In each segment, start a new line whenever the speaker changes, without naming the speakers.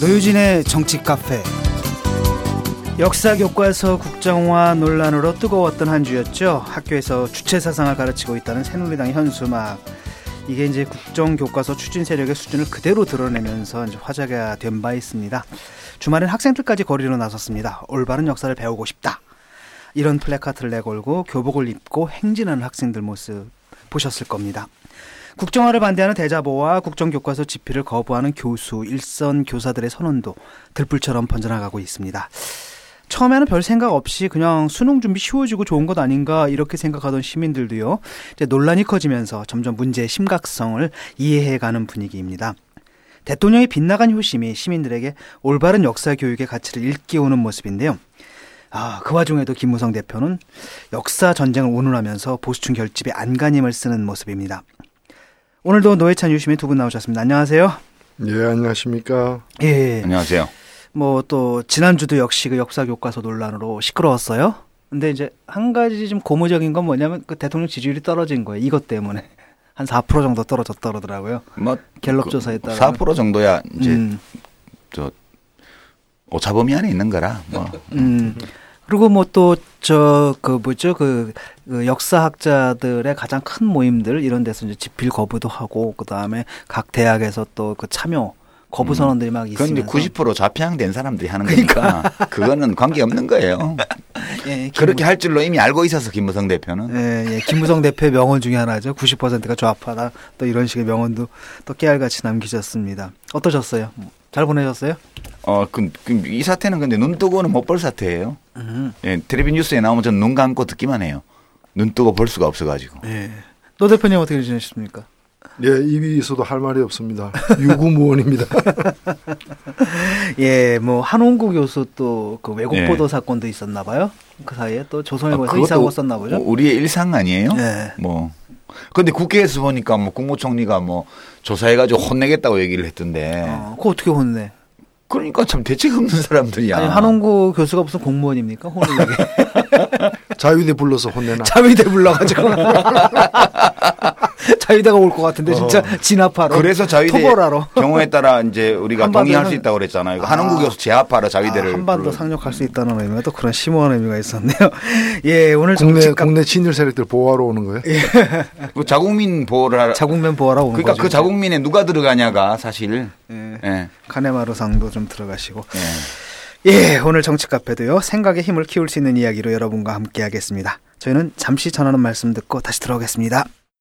노유진의 정치 카페 역사 교과서 국정화 논란으로 뜨거웠던 한 주였죠. 학교에서 주체 사상을 가르치고 있다는 새누리당 현수막 이게 이제 국정 교과서 추진 세력의 수준을 그대로 드러내면서 화제가 된 바 있습니다. 주말엔 학생들까지 거리로 나섰습니다. 올바른 역사를 배우고 싶다. 이런 플래카트를 내걸고 교복을 입고 행진하는 학생들 모습 보셨을 겁니다. 국정화를 반대하는 대자보와 국정교과서 집필을 거부하는 교수, 일선 교사들의 선언도 들불처럼 번져나가고 있습니다. 처음에는 별 생각 없이 그냥 수능 준비 쉬워지고 좋은 것 아닌가 이렇게 생각하던 시민들도요. 이제 논란이 커지면서 점점 문제의 심각성을 이해해가는 분위기입니다. 대통령의 빗나간 효심이 시민들에게 올바른 역사 교육의 가치를 일깨우는 모습인데요. 아, 그 와중에도 김무성 대표는 역사 전쟁을 운운하면서 보수층 결집에 안간힘을 쓰는 모습입니다. 오늘도 노회찬 유시민 두 분 나오셨습니다. 안녕하세요.
예, 안녕하십니까.
예. 안녕하세요.
뭐 또 지난주도 역시 그 역사 교과서 논란으로 시끄러웠어요. 근데 이제 한 가지 좀 고무적인 건 뭐냐면 그 대통령 지지율이 떨어진 거예요. 이것 때문에. 한 4% 정도 떨어졌다 그러더라고요. 뭐 갤럽 그 조사에 따라
4% 정도야 이제 음. 저 오차범위 안에 있는 거라 뭐. 음.
그리고 뭐 또 저 그 뭐죠 그, 그 역사학자들의 가장 큰 모임들 이런 데서 이제 집필 거부도 하고 그 다음에 각 대학에서 또 그 참여 거부 음. 선언들이 막 있으면서
그런데 90% 좌평된 사람들이 하는 거니까 그러니까. 그거는 관계 없는 거예요. 예, 그렇게 할 줄로 이미 알고 있어서 김무성 대표는.
예, 예. 김무성 대표의 명언 중에 하나죠. 90%가 좌파다. 또 이런 식의 명언도 또 깨알같이 남기셨습니다. 어떠셨어요? 잘 보내셨어요?
어, 그, 그, 이 사태는 근데 눈 뜨고는 못 볼 사태예요. 음. 예, 텔레비 뉴스에 나오면 저는 눈 감고 듣기만 해요. 눈 뜨고 볼 수가 없어가지고. 예.
노 대표님 어떻게 지내셨습니까?
예, 입이 있어도 할 말이 없습니다. 유구무원입니다.
예, 뭐 한홍구 교수 또 그 왜곡 보도 예. 사건도 있었나 봐요. 그 사이에 또 조선일보에서 아, 이사고 썼나 보죠.
우리의 일상 아니에요? 예. 뭐. 근데 국회에서 보니까 뭐 국무총리가 뭐 조사해가지고 혼내겠다고 얘기를 했던데.
어, 그거 어떻게 혼내?
그러니까 참 대책 없는 사람들이야.
아니, 한홍구 교수가 무슨 공무원입니까? 혼내게.
자유대 불러서 혼내나.
자유대 불러가지고. 자유대가 올 것 같은데 진짜 어. 진압하러.
그래서 자유대 투벌하러. 경우에 따라 이제 우리가 동의할 수 있다고 그랬잖아요. 아. 교수 제압하러 자유대를. 아,
한반도 상륙할 수 있다는 의미가 또 그런 심오한 의미가 있었네요. 예, 오늘
국내 정치값... 국내 친일 세력들 보호하러 오는 거예요? 예.
그 자국민 보호를 하러.
자국민 보호하러 오는
그러니까 거죠. 그 자국민에 누가 들어가냐가 사실. 예.
예. 카네마루상도 좀 들어가시고. 예. 예, 오늘 정치 카페도요. 생각의 힘을 키울 수 있는 이야기로 여러분과 함께 하겠습니다. 저희는 잠시 전하는 말씀 듣고 다시 들어오겠습니다.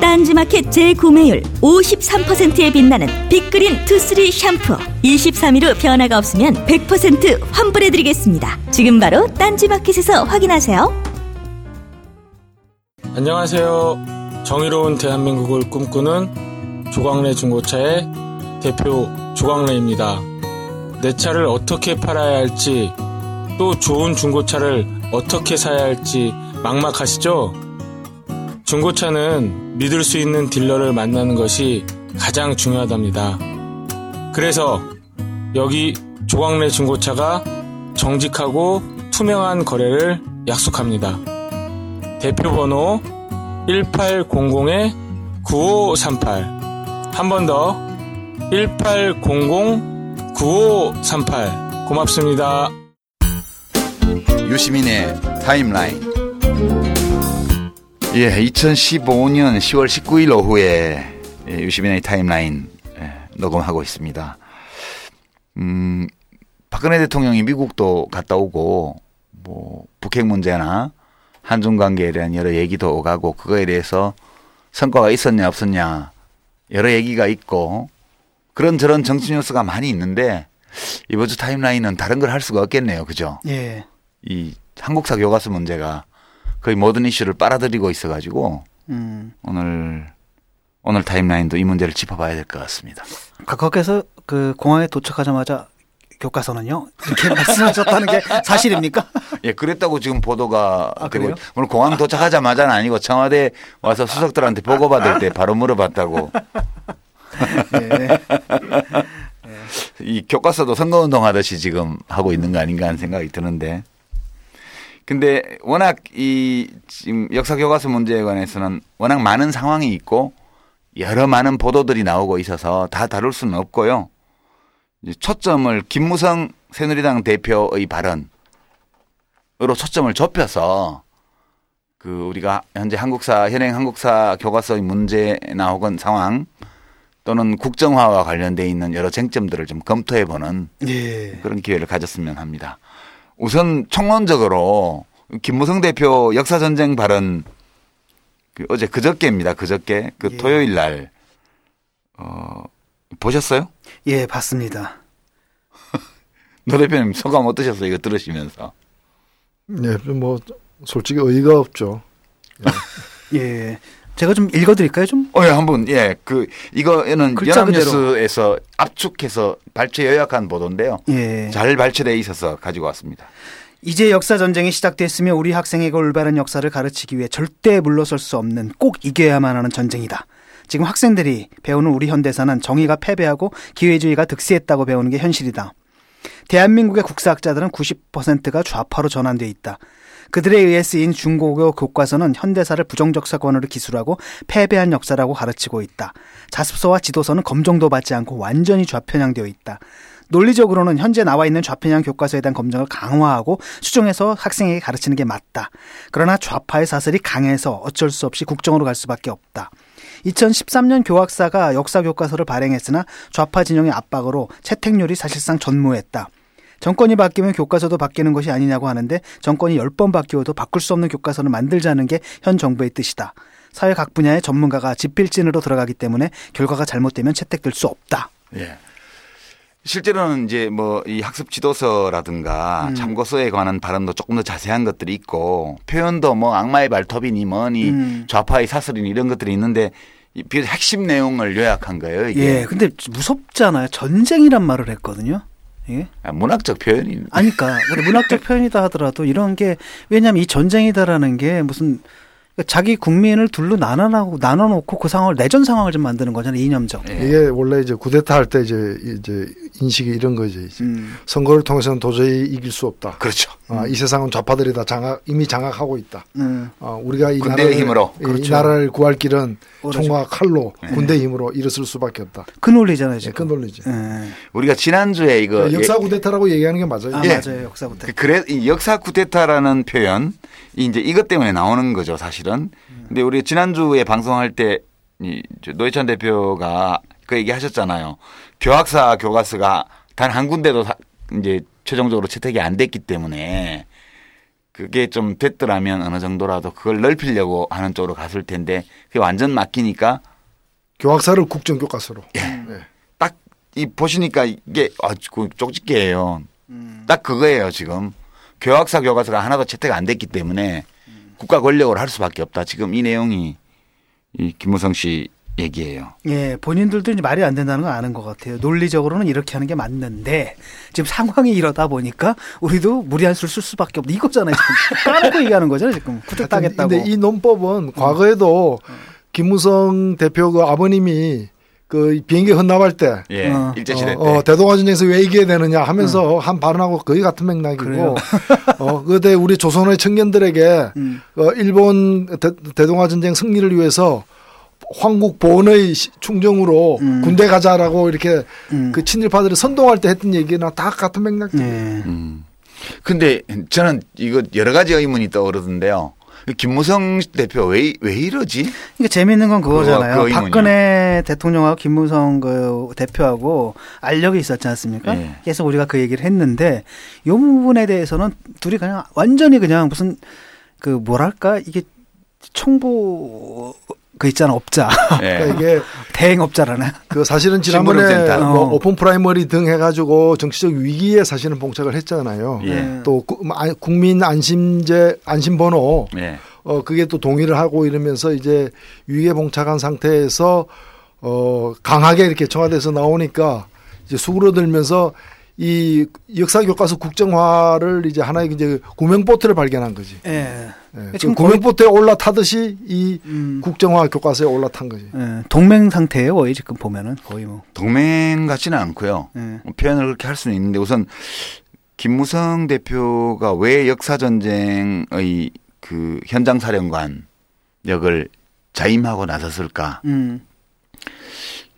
딴지마켓 재구매율 53%에 빛나는 빅그린 투쓰리 샴푸 23일 후 변화가 없으면 100% 환불해드리겠습니다. 지금 바로 딴지마켓에서 확인하세요.
안녕하세요. 정의로운 대한민국을 꿈꾸는 조광래 중고차의 대표 조광래입니다. 내 차를 어떻게 팔아야 할지 또 좋은 중고차를 어떻게 사야 할지 막막하시죠? 중고차는 믿을 수 있는 딜러를 만나는 것이 가장 중요하답니다. 그래서 여기 조광래 중고차가 정직하고 투명한 거래를 약속합니다. 대표 번호 1800-9538. 한 번 더. 1800-9538. 고맙습니다.
유시민의 타임라인. 예, 2015년 10월 19일 오후에 예, 유시민의 타임라인 예, 녹음하고 있습니다. 음, 박근혜 대통령이 미국도 갔다 오고 뭐 북핵 문제나 한중 관계에 대한 여러 얘기도 오가고 그거에 대해서 성과가 있었냐 없었냐 여러 얘기가 있고 그런저런 정치 뉴스가 많이 있는데 이번 주 타임라인은 다른 걸 할 수가 없겠네요. 그죠? 예. 이 한국사 교과서 문제가 거의 모든 이슈를 빨아들이고 있어가지고 음. 오늘 오늘 타임라인도 이 문제를 짚어봐야 될 것 같습니다.
각하께서 그 공항에 도착하자마자 교과서는요. 이렇게 말씀하셨다는 게 사실입니까?
예, 그랬다고 지금 보도가
아,
되고? 오늘 공항 도착하자마자는 아니고 청와대 와서 수석들한테 보고 받을 때 바로 물어봤다고.
네.
이 교과서도 선거운동 하듯이 지금 하고 있는 거 아닌가 하는 생각이 드는데. 근데 워낙 이 지금 역사 교과서 문제에 관해서는 워낙 많은 상황이 있고 여러 많은 보도들이 나오고 있어서 다 다룰 수는 없고요. 초점을 김무성 새누리당 대표의 발언으로 초점을 좁혀서 그 우리가 현재 한국사 현행 한국사 교과서의 문제나 혹은 상황 또는 국정화와 관련돼 있는 여러 쟁점들을 좀 검토해 보는
예.
그런 기회를 가졌으면 합니다. 우선 총론적으로 김무성 대표 역사 전쟁 발언 그 어제 그저께입니다. 그저께 그
예.
토요일 날 어, 보셨어요?
예, 봤습니다.
노 대표님 소감 어떠셨어요? 이거 들으시면서.
예, 뭐 솔직히 의의가 없죠.
예. 제가 좀 읽어드릴까요, 좀?
어, 예, 한번 예, 그 이거는. 연합뉴스에서 압축해서 발췌 요약한 보도인데요.
예.
잘 발췌돼 있어서 가지고 왔습니다.
이제 역사 전쟁이 시작됐으며 우리 학생에게 올바른 역사를 가르치기 위해 절대 물러설 수 없는 꼭 이겨야만 하는 전쟁이다. 지금 학생들이 배우는 우리 현대사는 정의가 패배하고 기회주의가 득세했다고 배우는 게 현실이다. 대한민국의 국사학자들은 90%가 좌파로 전환돼 있다. 그들에 의해 쓰인 중고교 교과서는 현대사를 부정적 사건으로 기술하고 패배한 역사라고 가르치고 있다. 자습서와 지도서는 검정도 받지 않고 완전히 좌편향되어 있다. 논리적으로는 현재 나와 있는 좌편향 교과서에 대한 검증을 강화하고 수정해서 학생에게 가르치는 게 맞다. 그러나 좌파의 사슬이 강해서 어쩔 수 없이 국정으로 갈 수밖에 없다. 2013년 교학사가 역사 교과서를 발행했으나 좌파 진영의 압박으로 채택률이 사실상 전무했다. 정권이 바뀌면 교과서도 바뀌는 것이 아니냐고 하는데 정권이 10번 바뀌어도 바꿀 수 없는 교과서를 만들자는 게 현 정부의 뜻이다. 사회 각 분야의 전문가가 집필진으로 들어가기 때문에 결과가 잘못되면 채택될 수 없다.
예. 실제로는 이제 뭐 이 학습 지도서라든가
음.
참고서에 관한 발언도 조금 더 자세한 것들이 있고 표현도 뭐 악마의 발톱이니 뭐니
음.
좌파의 사슬이니 이런 것들이 있는데 이 비교적 핵심 내용을 요약한 거예요. 이게
예, 근데 무섭잖아요. 전쟁이란 말을 했거든요. 예?
아, 문학적 표현이
아니까 우리 문학적 표현이다 하더라도 이런 게 왜냐하면 이 전쟁이다라는 게 무슨 자기 국민을 둘로 나눠나고 나눠놓고 그 상황을 내전 상황을 좀 만드는 거잖아요 이념적.
예.
이게 원래 이제 구데타 할 때 이제 이제 인식이 이런 거죠. 이제
음.
선거를 통해서는 도저히 이길 수 없다.
그렇죠.
아, 이 세상은 좌파들이 다 장악 이미 장악하고 있다.
음.
아, 우리가 이
군대의
나라를
힘으로.
이,
그렇죠.
이 나라를 구할 길은
오로지.
총과 칼로 군대의 힘으로 일어설 수밖에 없다.
그 논리잖아요
예,
지금.
그 논리지.
예.
우리가 지난주에 이거
역사
예-
구데타라고 얘기하는 게 맞아요.
아
예.
맞아요 역사부터.
그 그래 이 역사 쿠데타라는 표현 이 이제 이것 때문에 나오는 거죠 사실은. 근데 우리 지난주에 방송할 때 이 노회찬 대표가 그 얘기 하셨잖아요. 교학사 교과서가 단 한 군데도 사- 이제 최종적으로 채택이 안 됐기 때문에 그게 좀 됐더라면 어느 정도라도 그걸 넓히려고 하는 쪽으로 갔을 텐데 그게 완전 맡기니까
교학사를 국정교과서로.
예.
예.
딱이 보시니까 이게 아그 쪽집게예요.
음.
딱 그거예요 지금 교학사 교과서가 하나도 채택 안 됐기 때문에 국가 권력을 할 수밖에 없다. 지금 이 내용이 이 김무성 씨 얘기예요.
예, 본인들도 이제 말이 안 된다는 걸 아는 것 같아요. 논리적으로는 이렇게 하는 게 맞는데 지금 상황이 이러다 보니까 우리도 무리한 수를 쓸 수밖에 없다. 이거잖아요. 지금 까놓고 얘기하는 거잖아요. 지금 쿠데타겠다고.
근데 이 논법은 과거에도 김무성 대표 그 아버님이 그 비행기 헌납할 때
예,
어.
일제시대 때.
어, 어, 대동아 전쟁에서 왜 이겨야 되느냐 하면서 한 발언하고 거의 같은 맥락이고? 어, 그때 우리 조선의 청년들에게
음.
어, 일본 대, 동아 전쟁 승리를 위해서 황국 보원의 시- 충정으로
음.
군대 가자라고 이렇게
음.
그 친일파들이 선동할 때 했던 얘기나 다 같은 맥락.
예.
음. 근데 저는 이거 여러 가지 의문이 떠오르던데요. 김무성 대표 왜, 왜 이러지?
이게 재밌는 건 그거잖아요.
그거.
박근혜 대통령하고 김무성 그 대표하고 알력이 있었지 않습니까?
예.
계속 우리가 그 얘기를 했는데 이 부분에 대해서는 둘이 그냥 완전히 그냥 무슨 그 뭐랄까 이게 청부 그 있잖아 업자
예.
그러니까 이게
대행 업자라나
그 사실은 지난번에. 뭐
어.
오픈 프라이머리 등 해가지고 정치적 위기에 사실은 봉착을 했잖아요.
예.
또 구- 아, 국민 안심제 안심번호
예.
어 그게 또 동의를 하고 이러면서 이제 위기에 봉착한 상태에서 어 강하게 이렇게 청와대에서 나오니까 이제 수그러들면서 이 역사 교과서 국정화를 이제 하나의 이제 구명보트를 발견한 거지.
예.
예.
지금
그 구명보트에 올라타듯이 이
음.
국정화 교과서에 올라탄 거지.
예, 동맹 상태예요, 거의 지금 보면은 거의 뭐.
동맹 같지는 않고요.
예.
뭐 표현을 그렇게 할 수는 있는데 우선 김무성 대표가 왜 역사 전쟁의 그 현장 사령관 역을 자임하고 나섰을까?
음.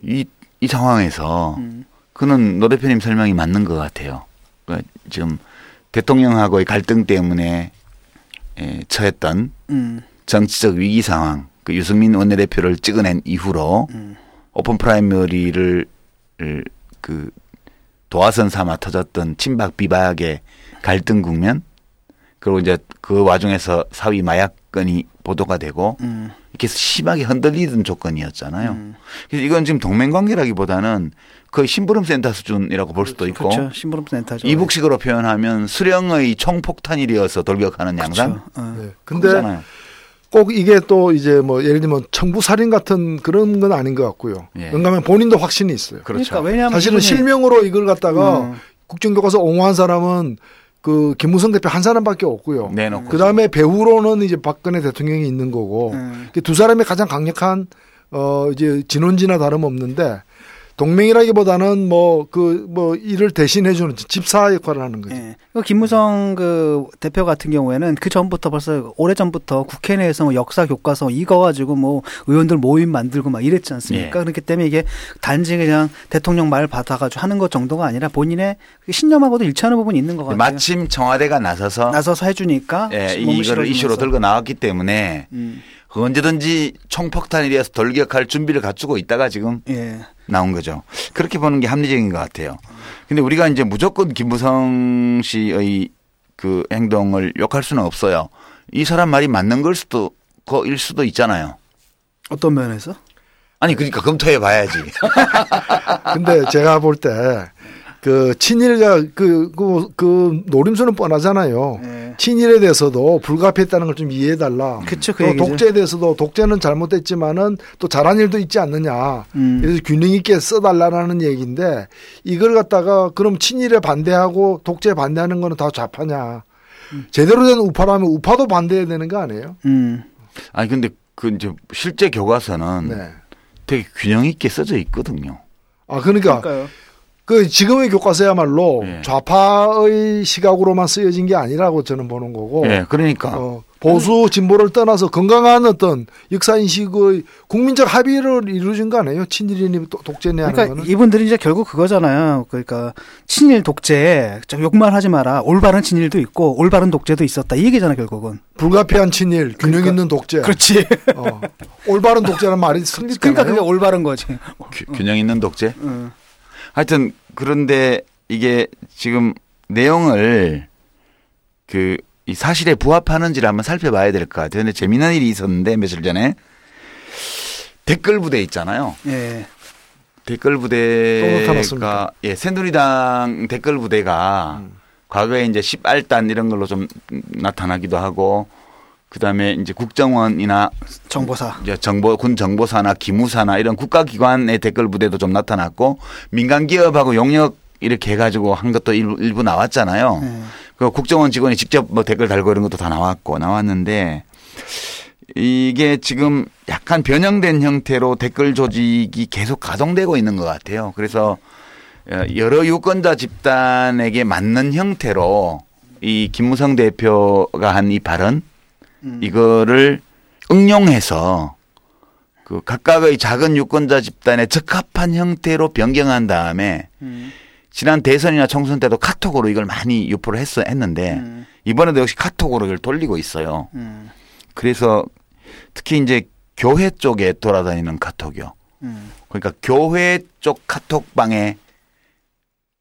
이, 이 상황에서
음.
그는 노 대표님 설명이 맞는 것 같아요. 그러니까 지금 대통령하고의 갈등 때문에 에, 처했던
음.
정치적 위기 상황, 그 유승민 원내대표를 찍어낸 이후로
음.
오픈 프라이머리를 을, 그 도화선 삼아 터졌던 친박 비박의 갈등 국면 그리고 이제 그 와중에서 사위 마약 건이 보도가 되고
음.
이렇게 심하게 흔들리던 조건이었잖아요.
음.
그래서 이건 지금 동맹 관계라기보다는 거의 심부름 센터 수준이라고 볼 수도 있고
그렇죠. 심부름 센터죠.
이북식으로 표현하면 수령의 총폭탄일이어서 돌격하는 양상
그렇죠. 어.
네. 근데
그거잖아요.
꼭 이게 또 이제 뭐 예를 들면 청부살인 같은 그런 건 아닌 것 같고요.
예.
왜냐하면 본인도 확신이 있어요.
그렇죠.
그러니까 왜냐하면
사실은
이분이-
실명으로 이걸 갖다가
음.
국정교과서 옹호한 사람은 그 김무성 대표 한 사람밖에 없고요.
내놓고
그 다음에 배우로는 이제 박근혜 대통령이 있는 거고
음.
이두 사람이 가장 강력한 어 이제 진원지나 다름없는데 동맹이라기보다는 뭐그 뭐 일을 대신해 주는 집사 역할을 하는 거죠.
예. 그 김무성 그 대표 같은 경우에는 그 전부터 벌써 오래 전부터 국회 내에서 뭐 역사 교과서 이거 가지고 뭐 의원들 모임 만들고 막 이랬지 않습니까?
예.
그렇기 때문에 이게 단지 그냥 대통령 말 받아가지고 하는 것 정도가 아니라 본인의 그 신념하고도 일치하는 부분이 있는 것 같아요.
마침 청와대가 나서서
나서서 해주니까
예,
실어주면서.
이슈로 들고 나왔기 때문에
음,
언제든지 총폭탄일이어서 돌격할 준비를 갖추고 있다가 지금
예.
나온 거죠. 그렇게 보는 게 합리적인 것 같아요. 근데 우리가 이제 무조건 김무성 씨의 그 행동을 욕할 수는 없어요. 이 사람 말이 맞는 걸 수도 거일 수도 있잖아요.
어떤 면에서?
아니 그러니까 검토해 봐야지.
근데 제가 볼 때 그 친일과 그, 그, 그 노림수는 뻔하잖아요.
예.
친일에 대해서도 불가피했다는 걸 좀 이해해 달라.
그쵸,
그또
얘기죠.
독재에 대해서도 독재는 잘못됐지만은 또 잘한 일도 있지 않느냐.
음.
그래서 균형 있게 써달라는 얘기인데 이걸 갖다가 그럼 친일에 반대하고 독재에 반대하는 거는 다 좌파냐.
음.
제대로 된 우파라면 우파도 반대해야 되는 거 아니에요?
음.
아니 근데 그 이제 실제 교과서는
네.
되게 균형 있게 써져 있거든요.
아 그러니까
그러니까요.
그 지금의 교과서야말로
예.
좌파의 시각으로만 쓰여진 게 아니라고 저는 보는 거고
예, 그러니까
어, 보수 진보를 떠나서 건강한 어떤 역사 인식의 국민적 합의를 이루어진 거 아니에요? 친일이니 도- 독재니 하는
그러니까
거는.
이분들이 이제 결국 그거잖아요. 그러니까 친일 독재 저 욕만 하지 마라. 올바른 친일도 있고 올바른 독재도 있었다. 이 얘기잖아 결국은.
불가피한 친일, 균형
그러니까-
있는 독재.
그렇지.
어. 올바른 독재라는 말이 성립되나요?
그러니까 그게 올바른 거지.
균- 균형 있는 독재.
응.
하여튼 그런데 이게 지금 내용을 그 이 사실에 부합하는지를 한번 살펴봐야 될 것 같아요. 근데 재미난 일이 있었는데 며칠 전에 댓글 부대 있잖아요.
예.
댓글
또
부대가? 예 새누리당 댓글 부대가 과거에 이제 10알단 이런 걸로 좀 나타나기도 하고 그다음에 이제 국정원이나
정보사.
이제 정보 군 정보사나 기무사나 이런 국가기관의 댓글 부대도 좀 나타났고 민간 기업하고 용역 이렇게 해가지고 한 것도 일부, 일부 나왔잖아요.
예.
그 국정원 직원이 직접 뭐 댓글 달고 이런 것도 다 나왔고 나왔는데 이게 지금 약간 변형된 형태로 댓글 조직이 계속 가동되고 있는 것 같아요. 그래서 어, 여러 유권자 집단에게 맞는 형태로 이 김무성 대표가 한 이 발언 이거를 응용해서 그 각각의 작은 유권자 집단에 적합한 형태로 변경한 다음에
음.
지난 대선이나 총선 때도 카톡으로 이걸 많이 유포를 했어 했는데
음.
이번에도 역시 카톡으로 이걸 돌리고 있어요.
음.
그래서 특히 이제 교회 쪽에 돌아다니는 카톡이요.
음.
그러니까 교회 쪽 카톡방에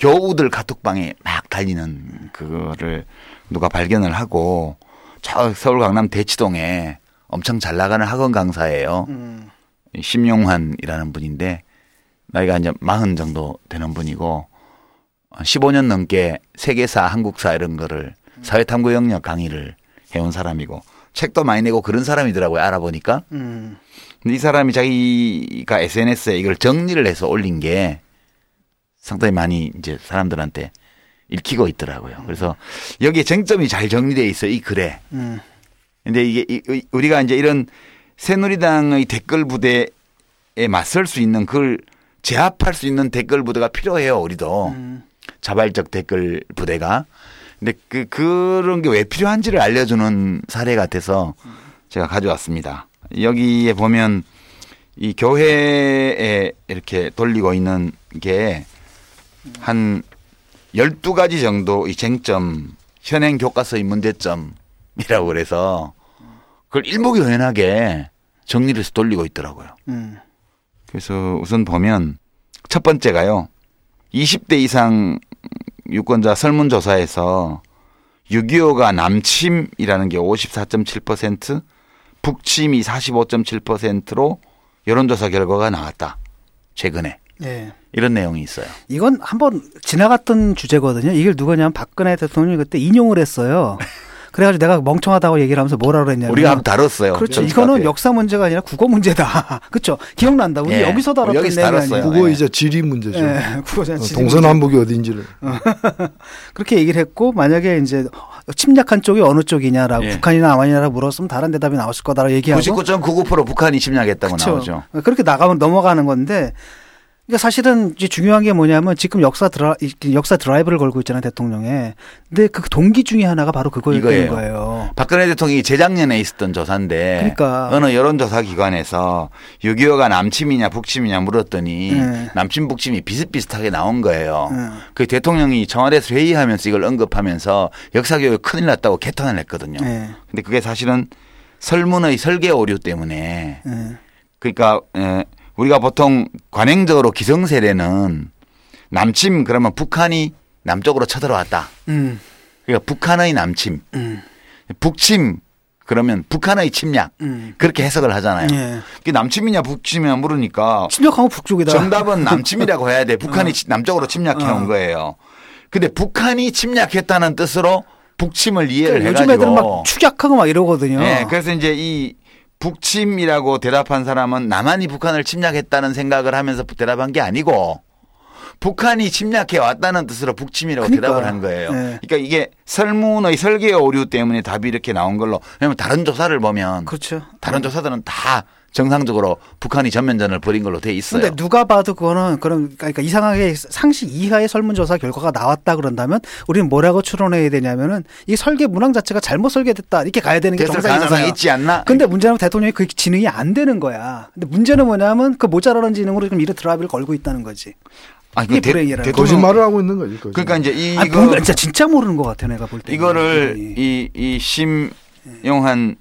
교우들 카톡방에 막 달리는 그거를 누가 발견을 하고 저 서울 강남 대치동에 엄청 잘 나가는 학원 강사예요.
음.
심용환이라는 분인데 나이가 이제 마흔 정도 되는 분이고 15년 넘게 세계사, 한국사 이런 거를 사회탐구 영역 강의를 해온 사람이고 책도 많이 내고 그런 사람이더라고요. 알아보니까.
음.
근데 이 사람이 자기가 SNS에 이걸 정리를 해서 올린 게 상당히 많이 이제 사람들한테 읽히고 있더라고요. 그래서 여기에 쟁점이 잘 정리되어 있어요. 이 글에.
음.
근데 이게 이- 우리가 이제 이런 새누리당의 댓글 부대에 맞설 수 있는 그걸 제압할 수 있는 댓글 부대가 필요해요. 우리도
음.
자발적 댓글 부대가. 근데 그 그런 게 왜 필요한지를 알려주는 사례 같아서 제가 가져왔습니다. 여기에 보면 이 교회에 이렇게 돌리고 있는 게 한 12가지 정도 이 쟁점, 현행 교과서의 문제점이라고 그래서 그걸 일목요연하게 정리를 해서 돌리고 있더라고요.
음.
그래서 우선 보면 첫 번째가요. 20대 이상 유권자 설문조사에서 6.25가 남침이라는 게 54.7%, 북침이 45.7%로 여론조사 결과가 나왔다. 최근에.
예.
이런 내용이 있어요.
이건 한번 지나갔던 주제거든요. 이걸 누구냐면 박근혜 대통령이 그때 인용을 했어요. 그래가지고 내가 멍청하다고 얘기를 하면서 뭐라 그랬냐면
우리가 한번 다뤘어요.
그렇죠. 이거는. 역사 문제가 아니라 국어 문제다. 그렇죠. 기억난다. 우리
예.
여기서 다뤘던
여기서
내용이
다뤘어요.
아니에요.
그거
네.
이제 지리 문제죠.
예, 국어잖아.
어,
지금
동서남북이 어딘지를.
그렇게 얘기를 했고 만약에 이제 침략한 쪽이 어느 쪽이냐라고
예.
북한이나 남한이냐라고 물었으면 다른 대답이 나왔을 거다라고 얘기하고
99.99% 북한이 침략했다고
그렇죠.
나오죠.
그렇게 나가면 넘어가는 건데 그러니까 사실은 이제 중요한 게 뭐냐면 지금 역사 드라 이- 역사 드라이브를 걸고 있잖아요 대통령에. 근데 그 동기 중에 하나가 바로 그거였던.
거예요. 박근혜 대통령이 재작년에 있었던 조사인데
그러니까.
어느 여론조사 기관에서 6.25가 남침이냐 북침이냐 물었더니
네.
남침 북침이 비슷비슷하게 나온 거예요.
네.
그 대통령이 청와대에서 회의하면서 이걸 언급하면서 역사 교육 큰일 났다고 개탄을 했거든요.
예.
근데 그게 사실은 설문의 설계 오류 때문에
예.
그러니까 에, 우리가 보통 관행적으로 기성세례는 남침 그러면 북한이 남쪽으로 쳐들어왔다.
음.
그러니까 북한의 남침,
음.
북침 그러면 북한의 침략
음.
그렇게 해석을 하잖아요.
예.
그게 남침이냐 북침이냐 물으니까
침략하고 북쪽이다.
정답은 남침이라고 해야 돼. 북한이 치- 남쪽으로 침략해 온
어.
거예요. 근데 북한이 침략했다는 뜻으로 북침을 이해를
그러니까 요즘
해가지고
애들은 막 축약하고 막 이러거든요.
네, 그래서 이제 이 북침이라고 대답한 사람은 남한이 북한을 침략했다는 생각을 하면서 대답한 게 아니고 북한이 침략해 왔다는 뜻으로 북침이라고
그러니까.
대답을 한 거예요.
네.
그러니까 이게 설문의 설계 오류 때문에 답이 이렇게 나온 걸로 왜냐면 다른 조사를 보면
그렇죠.
다른 조사들은 다 정상적으로 북한이 전면전을 벌인 걸로 돼 있어요.
근데 누가 봐도 그거는 그런 그러니까 이상하게 상식 이하의 설문조사 결과가 나왔다 그런다면 우리는 뭐라고 추론해야 되냐면은 이 설계 문항 자체가 잘못 설계됐다 이렇게 가야 되는 게 정상이잖아요.
가능성이 있지 않나?
근데 문제는 대통령이 그 지능이 안 되는 거야. 근데 문제는 뭐냐면 그 모자라는 지능으로 지금 이런 드라이브를 걸고 있다는 거지.
아니,
이게
그 대-
불행이라는
대통령-
거짓말을 하고 있는 거지. 거짓말.
그러니까 이제 이-
아니,
이거
뭔가 진짜 진짜 모르는 것 같아 내가 볼 때.
이거를 이, 이 심용한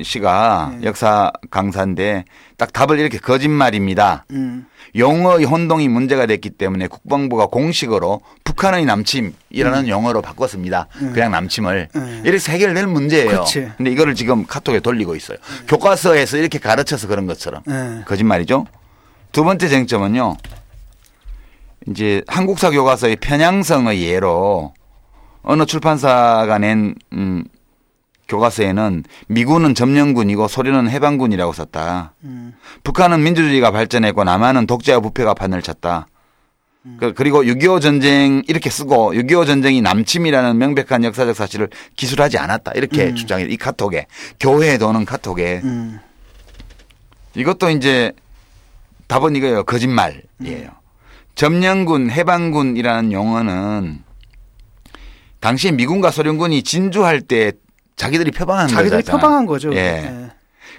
씨가
네.
역사 강사인데 딱 답을 이렇게 거짓말입니다.
음.
용어의 혼동이 문제가 됐기 때문에 국방부가 공식으로 북한의 남침이라는 용어로 바꿨습니다. 그냥 남침을.
음.
이렇게 해결될 문제예요.
그렇지.
근데 이거를 지금 카톡에 돌리고 있어요. 교과서에서 이렇게 가르쳐서 그런 것처럼.
예.
거짓말이죠. 두 번째 쟁점은요. 이제 한국사 교과서의 편향성의 예로 어느 출판사가 낸 음, 교과서에는 미군은 점령군이고 소련은 해방군이라고 썼다.
음.
북한은 민주주의가 발전했고 남한은 독재와 부패가 판을 쳤다. 그- 그리고 6.25 전쟁 이렇게 쓰고 6.25 전쟁이 남침이라는 명백한 역사적 사실을 기술하지 않았다. 이렇게 주장해. 이 카톡에 교회에 도는 카톡에
음.
이것도 이제 답은 이거예요. 거짓말이에요. 점령군, 해방군이라는 용어는 당시 미군과 소련군이 진주할 때 자기들이 표방한
자기들이
거잖아요.
표방한 거죠.
예.
예.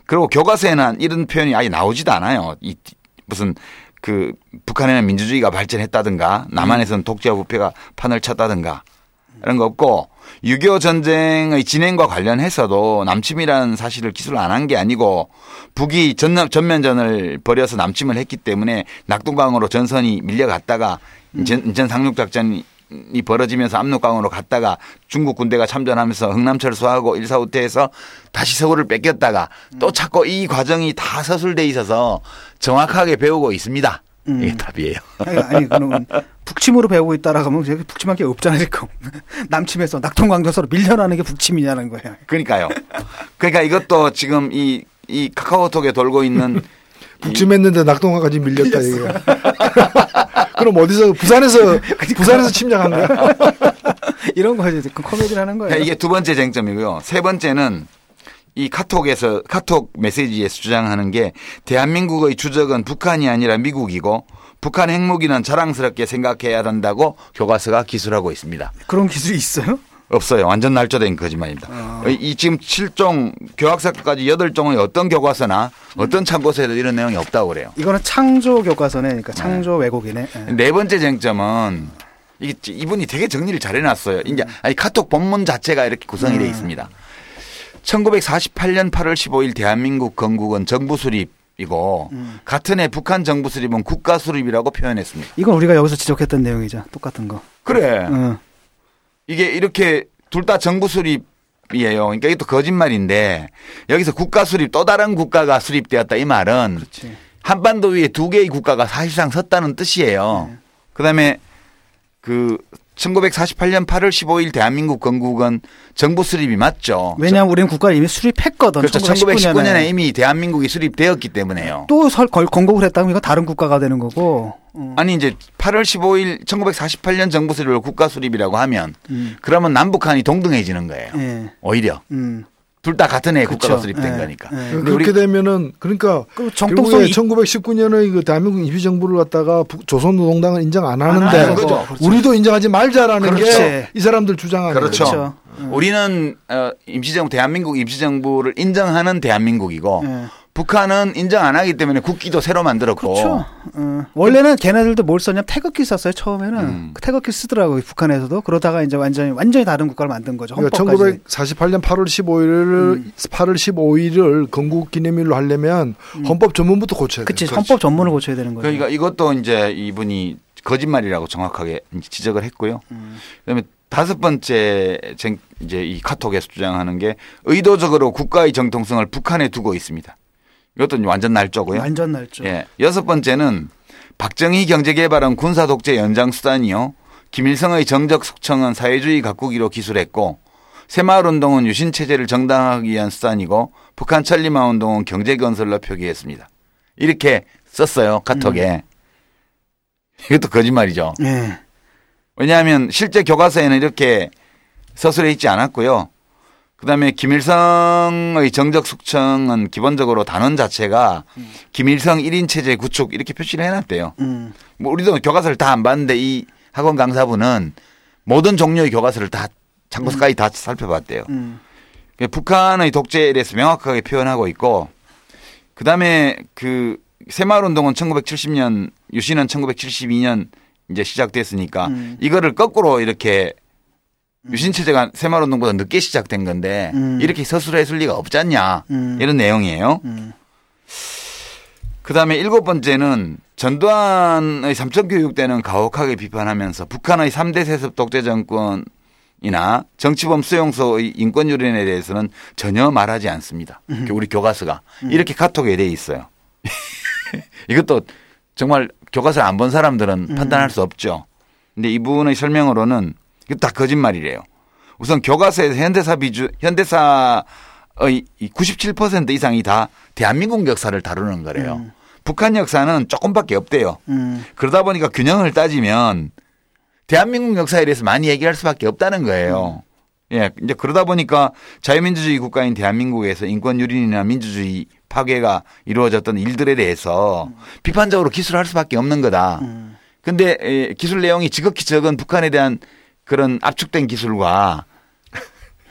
그리고 교과서에는 이런 표현이 아예 나오지도 않아요. 이 무슨 그 북한에는 민주주의가 발전했다든가 남한에서는 독재와 부패가 판을 쳤다든가 이런 거 없고 6.25 전쟁의 진행과 관련해서도 남침이라는 사실을 기술 안 한 게 아니고 북이 전, 전면전을 벌여서 남침을 했기 때문에 낙동강으로 전선이 밀려갔다가 인천, 인천 상륙작전이 벌어지면서 압록강으로 갔다가 중국 군대가 참전하면서 흥남철수하고 일사후퇴해서 다시 서울을 뺏겼다가 또 찾고 이 과정이 다 서술돼 있어서 정확하게 배우고 있습니다. 이게 답이에요.
아니, 아니 그러면 북침으로 배우고 있다라고 하면 저기 북침한 게 없잖아요 남침에서 낙동강도서로 밀려나는 게 북침이냐는 거예요.
그러니까요. 그러니까 이것도 지금 이, 이 카카오톡에 돌고 있는
북침했는데 낙동강까지 밀렸다 이게. 그럼 어디서 부산에서 부산에서 침략한 거야?
이런 거 이제 그 코미디를 하는 거예요.
그러니까 이게 두 번째 쟁점이고요. 세 번째는 이 카톡에서 카톡 메시지에서 주장하는 게 대한민국의 주적은 북한이 아니라 미국이고 북한 핵무기는 자랑스럽게 생각해야 한다고 교과서가 기술하고 있습니다.
그런 기술이 있어요?
없어요. 완전 날조된 거짓말입니다.
아.
이 지금 7종 교학사까지 8종의 어떤 교과서나 어떤 참고서에도 이런 내용이 없다고 그래요.
이거는 창조 교과서네. 그러니까 창조 왜곡이네. 예.
네 번째 쟁점은 이분이 되게 정리를 잘 해놨어요. 이제 아니 카톡 본문 자체가 이렇게 구성이 되어 있습니다. 1948년 8월 15일 대한민국 건국은 정부 수립이고 같은 해 북한 정부 수립은 국가 수립이라고 표현했습니다.
이건 우리가 여기서 지적했던 내용이죠. 똑같은 거.
그래.
응.
이게 이렇게 둘 다 정부 수립이에요. 그러니까 이게 또 거짓말인데 여기서 국가 수립 또 다른 국가가 수립되었다 이 말은
그렇지.
한반도 위에 두 개의 국가가 사실상 섰다는 뜻이에요.
네.
그다음에 그 1948년 8월 15일 대한민국 건국은 정부 수립이 맞죠.
왜냐하면 우리는 국가를 이미 수립했거든.
그렇죠.
1919년에.
1919년에 이미 대한민국이 수립되었기 때문에요.
또 설, 걸, 건국을 했다면 이거 다른 국가가 되는 거고. 어.
아니 이제 8월 15일 1948년 정부 수립을 국가 수립이라고 하면
음.
그러면 남북한이 동등해지는 거예요.
예.
오히려
음.
둘 다 같은 해에
그쵸.
국가 가 수립된
예.
거니까.
예.
근데
그렇게 되면은 그러니까
그 정통성이
1919년의 그 대한민국 임시정부를 갖다가 북- 조선노동당은 인정 안 하는데
하는
거죠.
우리도 인정하지 말자라는
그렇지.
게이 사람들 주장하는
그렇죠.
거죠.
그렇죠. 예.
우리는 어, 임시정부 대한민국 임시정부를 인정하는 대한민국이고
예.
북한은 인정 안 하기 때문에 국기도 새로 만들었고
그렇죠. 어. 원래는 걔네들도 뭘 썼냐면 태극기 썼어요 처음에는
음.
그 태극기 쓰더라고요 북한에서도 그러다가 이제 완전히 완전히 다른 국가를 만든 거죠
그러니까
헌법까지.
1948년 8월 15일을 8월 15일을 건국 기념일로 하려면 헌법 전문부터 고쳐야 돼요.
그치 헌법 전문을 고쳐야 되는 거죠.
그러니까 이것도 이제 이분이 거짓말이라고 정확하게 지적을 했고요.
음.
그다음에 다섯 번째 쟁- 이제 이 카톡에서 주장하는 게 의도적으로 국가의 정통성을 북한에 두고 있습니다. 이것도 완전 날조고요.
완전 날죠.
예. 여섯 번째는 박정희 경제개발은 군사 독재 연장 수단이요. 김일성의 정적 숙청은 사회주의 가꾸기로 기술했고 새마을 운동은 유신 체제를 정당화하기 위한 수단이고 북한 천리마 운동은 경제 건설로 표기했습니다. 이렇게 썼어요 카톡에. 이것도 거짓말이죠.
예.
왜냐하면 실제 교과서에는 이렇게 서술해 있지 않았고요. 그다음에 김일성의 정적 숙청은 기본적으로 단원 자체가 김일성 1인 체제 구축 이렇게 표시를 해놨대요.
음.
뭐 우리도 교과서를 다 안 봤는데 이 학원 강사분은 모든 종류의 교과서를 다 참고서까지 다 살펴봤대요.
음.
북한의 독재에 대해서 명확하게 표현하고 있고 그다음에 그 새마을 운동은 1970년 유신은 1972년 이제 시작됐으니까
음.
이거를 거꾸로 이렇게 유신 체제가 새마을 운동보다 늦게 시작된 건데
음.
이렇게 서술했을 리가 없지 않냐
음.
이런 내용이에요.
음.
그다음에 일곱 번째는 전두환의 삼천 교육대는 가혹하게 비판하면서 북한의 3대 세습 독재 정권이나 정치범 수용소의 인권 유린에 대해서는 전혀 말하지 않습니다.
음.
우리 교과서가 이렇게 카톡에 돼 있어요. 이것도 정말 교과서를 안본 사람들은
음.
판단할 수 없죠. 근데 이분의 설명으로는 이거 다 거짓말이래요. 우선 교과서에서 현대사 비주 현대사의 이97% 이상이 다 대한민국 역사를 다루는 거래요.
음.
북한 역사는 조금밖에 없대요.
음.
그러다 보니까 균형을 따지면 대한민국 역사에 대해서 많이 얘기할 수밖에 없다는 거예요. 예, 이제 그러다 보니까 자유민주주의 국가인 대한민국에서 인권 유린이나 민주주의 파괴가 이루어졌던 일들에 대해서 비판적으로 기술할 수밖에 없는 거다.
음.
근데 에, 기술 내용이 지극히 적은 북한에 대한 그런 압축된 기술과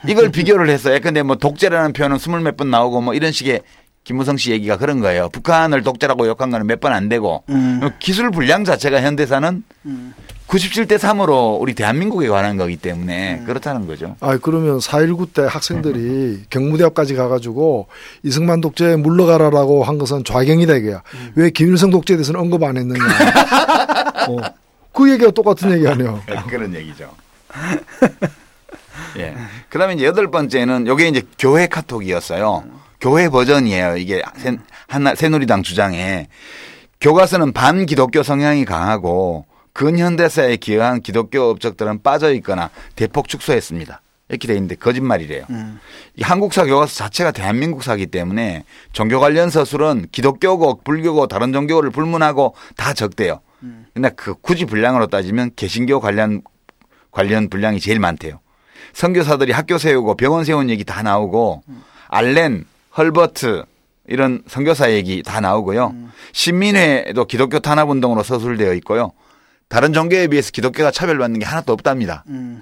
이걸 비교를 했어요. 근데 뭐 독재라는 표현은 스물 몇 번 나오고 뭐 이런 식의 김무성 씨 얘기가 그런 거예요. 북한을 독재라고 욕한 거는 몇 번 안 되고
음.
기술 분량 자체가 현대사는 97대 3으로 우리 대한민국에 관한 거기 때문에
음.
그렇다는 거죠.
아 그러면 4.19 때 학생들이 경무대학까지 가가지고 이승만 독재에 물러가라라고 한 것은 좌경이다 이거야. 왜 김일성 독재에 대해서는 언급 안 했느냐. 어. 그 얘기가 똑같은 얘기 아니에요.
그런 얘기죠. 예. 그 다음에 이제 여덟 번째는 요게 이제 교회 카톡이었어요. 교회 버전이에요. 이게 새, 하나, 새누리당 주장에. 교과서는 반기독교 성향이 강하고 근현대사에 기여한 기독교 업적들은 빠져 있거나 대폭 축소했습니다. 이렇게 돼 있는데 거짓말이래요.
음.
이 한국사 교과서 자체가 대한민국사기 때문에 종교 관련 서술은 기독교고 불교고 다른 종교를 불문하고 다 적대요. 근데 그 굳이 분량으로 따지면 개신교 관련 관련 분량이 제일 많대요. 선교사들이 학교 세우고 병원 세운 얘기 다 나오고 알렌, 헐버트 이런 선교사 얘기 다 나오고요. 신민회도 기독교 탄압 운동으로 서술되어 있고요. 다른 종교에 비해서 기독교가 차별받는 게 하나도 없답니다.
음.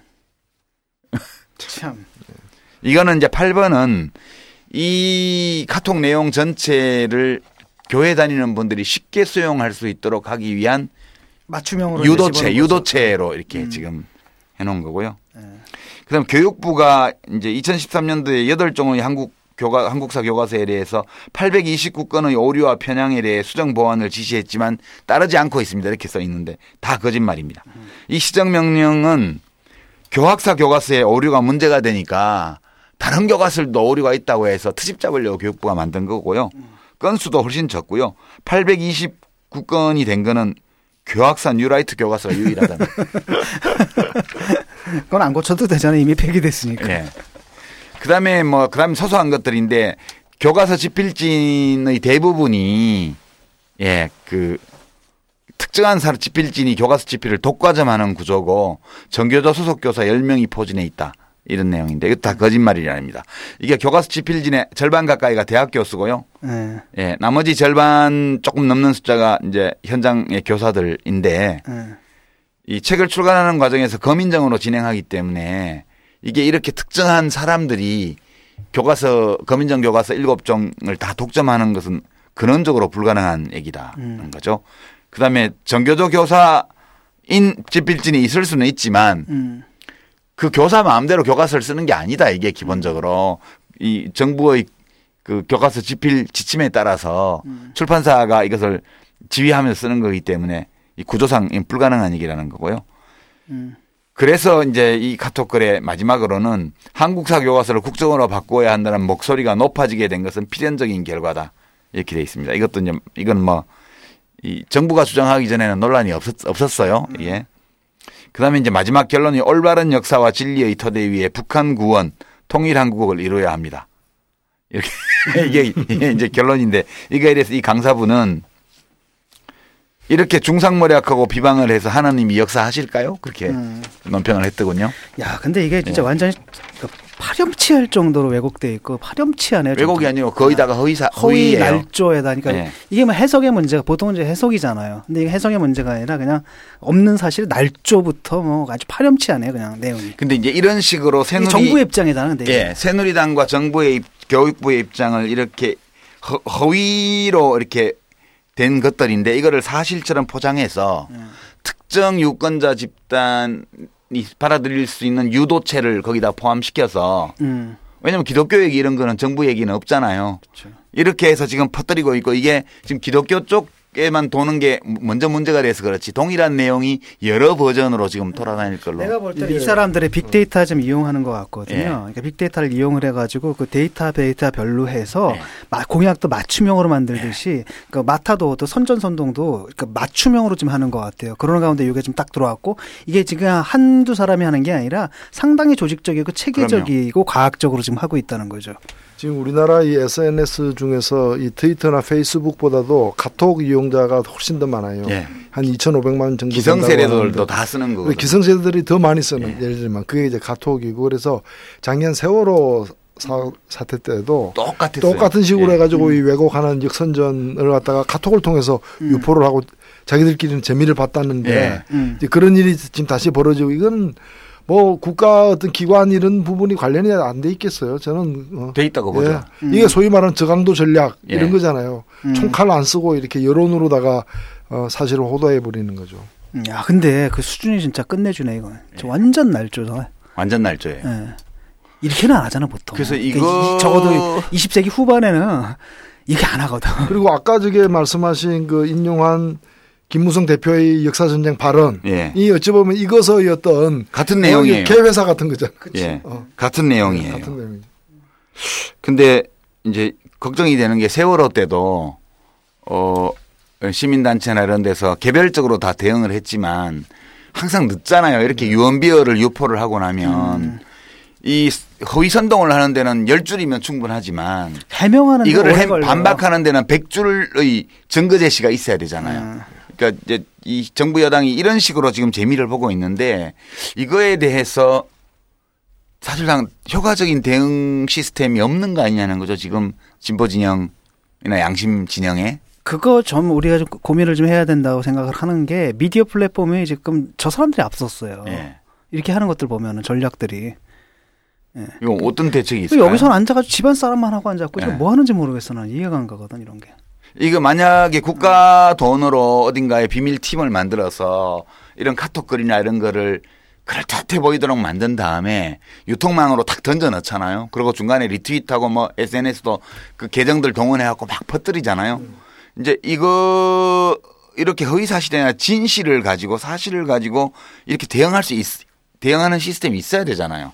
참.
이거는 이제 8번은 이 카톡 내용 전체를 교회 다니는 분들이 쉽게 수용할 수 있도록 하기 위한
맞춤형으로
유도체. 유도체로 이렇게
음.
지금 해놓은 거고요.
네.
그다음 교육부가 이제 2013년도에 8종의 한국 교과 한국사 교과서에 대해서 829건의 오류와 편향에 대해 수정 보완을 지시했지만 따르지 않고 있습니다. 이렇게 써 있는데 다 거짓말입니다. 이 시정 명령은 교학사 교과서에 오류가 문제가 되니까 다른 교과서도 오류가 있다고 해서 트집 잡으려고 교육부가 만든 거고요. 건수도 훨씬 적고요. 829건이 된 거는 교학사 뉴라이트 교과서가 유일하다는
그건 안 고쳐도 되잖아요. 이미 폐기됐으니까.
예. 그다음에 뭐 그다음 소소한 것들인데 교과서 집필진의 대부분이 예, 그 특정한 사람 집필진이 교과서 집필을 독과점하는 구조고 전교조 소속 교사 10명이 포진해 있다. 이런 내용인데 이거 다 거짓말이랍니다. 이게 교과서 집필진의 절반 가까이가 대학 교수고요.
네.
예, 나머지 절반 조금 넘는 숫자가 이제 현장의 교사들인데
네.
이 책을 출간하는 과정에서 검인정으로 진행하기 때문에 이게 이렇게 특정한 사람들이 교과서 검인정 교과서 일곱 종을 다 독점하는 것은 근원적으로 불가능한 얘기다는 거죠. 그다음에 정교조 교사인 집필진이 있을 수는 있지만
음.
그 교사 마음대로 교과서를 쓰는 게 아니다 이게 기본적으로 이 정부의 그 교과서 집필 지침에 따라서 출판사가 이것을 지휘하면서 쓰는 거기 때문에 이 구조상 불가능한 얘기라는 거고요.
음.
그래서 이제 이 카톡 글의 마지막으로는 한국사 교과서를 국정으로 바꾸어야 한다는 목소리가 높아지게 된 것은 필연적인 결과다 이렇게 돼 있습니다. 이것도 이제 이건 뭐 이 정부가 주장하기 전에는 논란이 없었, 없었어요. 예. 그 다음에 이제 마지막 결론이 올바른 역사와 진리의 토대 위에 북한 구원 통일 한국을 이루어야 합니다. 이렇게 이게 이게 이제 결론인데 이거에 대해서 이 강사분은 이렇게 중상모략하고 비방을 해서 하나님이 역사하실까요? 그렇게
음.
논평을 했더군요.
야, 근데 이게 진짜
예.
완전히 그 파렴치할 정도로 왜곡돼 있고 파렴치하네요.
왜곡이. 아니고 거의 다가 허위사
허위
허위예요.
날조에다 그러니까
예.
이게 뭐 해석의 문제가 보통은 이제 해석이잖아요. 근데 이게 해석의 문제가 아니라 그냥 없는 사실 날조부터 뭐 아주 파렴치하네요, 그냥 내용이.
근데 이제 이런 식으로 새누리
정부의 입장이잖아요, 근데. 이게.
예, 새누리당과 정부의 입- 교육부의 입장을 이렇게 허, 허위로 이렇게 된 것들인데 이거를 사실처럼 포장해서
네.
특정 유권자 집단이 받아들일 수 있는 유도체를 거기다 포함시켜서
음.
왜냐하면 기독교 얘기 이런 거는 정부 얘기는 없잖아요.
그렇죠.
이렇게 해서 지금 퍼뜨리고 있고 이게 지금 기독교 쪽 에만 도는 게 먼저 문제가 돼서 그렇지 동일한 내용이 여러 버전으로 지금 돌아다닐 걸로.
내가 볼때이 사람들의 빅데이터 좀 이용하는 것 같거든요.
예.
그러니까 빅데이터를 이용을 해가지고 그 데이터 데이터별로 해서
예.
마- 공약도 맞춤형으로 만들듯이 그 마타도 또 선전선동도 그 맞춤형으로 좀 하는 것 같아요. 그런 가운데 이게 좀 딱 들어왔고 이게 지금 한두 사람이 하는 게 아니라 상당히 조직적이고 체계적이고 과학적으로 지금 하고 있다는 거죠.
지금 우리나라 이 SNS 중에서 이 트위터나 페이스북보다도 카톡 이용자가 훨씬 더 많아요.
예.
한 2,500만 정도
기성세대들도
다
쓰는 거고.
기성세대들이 더 많이 쓰는
예.
예를 들면 그게 이제 카톡이고 그래서 작년 세월호 사, 사태 때도
똑같았어요.
똑같은 식으로
예.
해가지고 이 왜곡하는 역선전을 갖다가 카톡을 통해서 유포를 하고 자기들끼리는 재미를 봤다는데
예.
음.
이제 그런 일이 지금 다시 벌어지고 이건 뭐 국가 어떤 기관 이런 부분이 관련이 안 돼 있겠어요. 저는 어,
돼 있다고 보죠.
예. 이게 소위 말하는 저강도 전략
예.
이런 거잖아요.
음.
총칼 안 쓰고 이렇게 여론으로다가 어, 사실을 호도해 버리는 거죠.
음, 야, 근데 그 수준이 진짜 끝내주네 이건. 저 완전 날조다.
완전 날조예요.
예. 이렇게는 안 하잖아 보통.
그래서
그러니까
이거-
이- 적어도 20세기 후반에는 이게 안 하거든.
그리고 아까 저게 말씀하신 그 인용한 김무성 대표의 역사 전쟁 발언
예.
이 어찌 보면 이것의 어떤
같은 내용이에요.
개회사 같은 거잖아.
예.
어.
같은 내용이에요.
같은 내용이죠.
근데 이제 걱정이 되는 게 세월호 때도 어 시민단체나 이런 데서 개별적으로 다 대응을 했지만 항상 늦잖아요. 이렇게 유언비어를 유포를 하고 나면 이 허위 선동을 하는 데는 열 줄이면 충분하지만
해명하는 데
이거를. 반박하는 데는 백 줄의 증거 제시가 있어야 되잖아요.
음.
그러니까 이제 이 정부 여당이 이런 식으로 지금 재미를 보고 있는데 이거에 대해서 사실상 효과적인 대응 시스템이 없는 거 아니냐는 거죠. 지금 진보 진영이나 양심 진영에.
그거 좀 우리가 좀 고민을 좀 해야 된다고 생각을 하는 게 미디어 플랫폼이 지금 저 사람들이 앞섰어요.
예.
이렇게 하는 것들 보면은 전략들이
이거 어떤 대책이 있을까요?
여기서는 앉아가지고 집안 사람만 하고 앉았고
네.
지금 뭐 하는지 모르겠어 난 이해가 안 가거든 이런 게.
이거 만약에 국가 돈으로 어딘가에 비밀 팀을 만들어서 이런 카톡글이나 이런 거를 그럴듯해 보이도록 만든 다음에 유통망으로 탁 던져 넣잖아요. 그리고 중간에 리트윗하고 뭐 SNS도 그 계정들 동원해 갖고 막 퍼뜨리잖아요. 이제 이거 이렇게 허위 사실이나 진실을 가지고 사실을 가지고 이렇게 대응할 수 있, 대응하는 시스템이 있어야 되잖아요.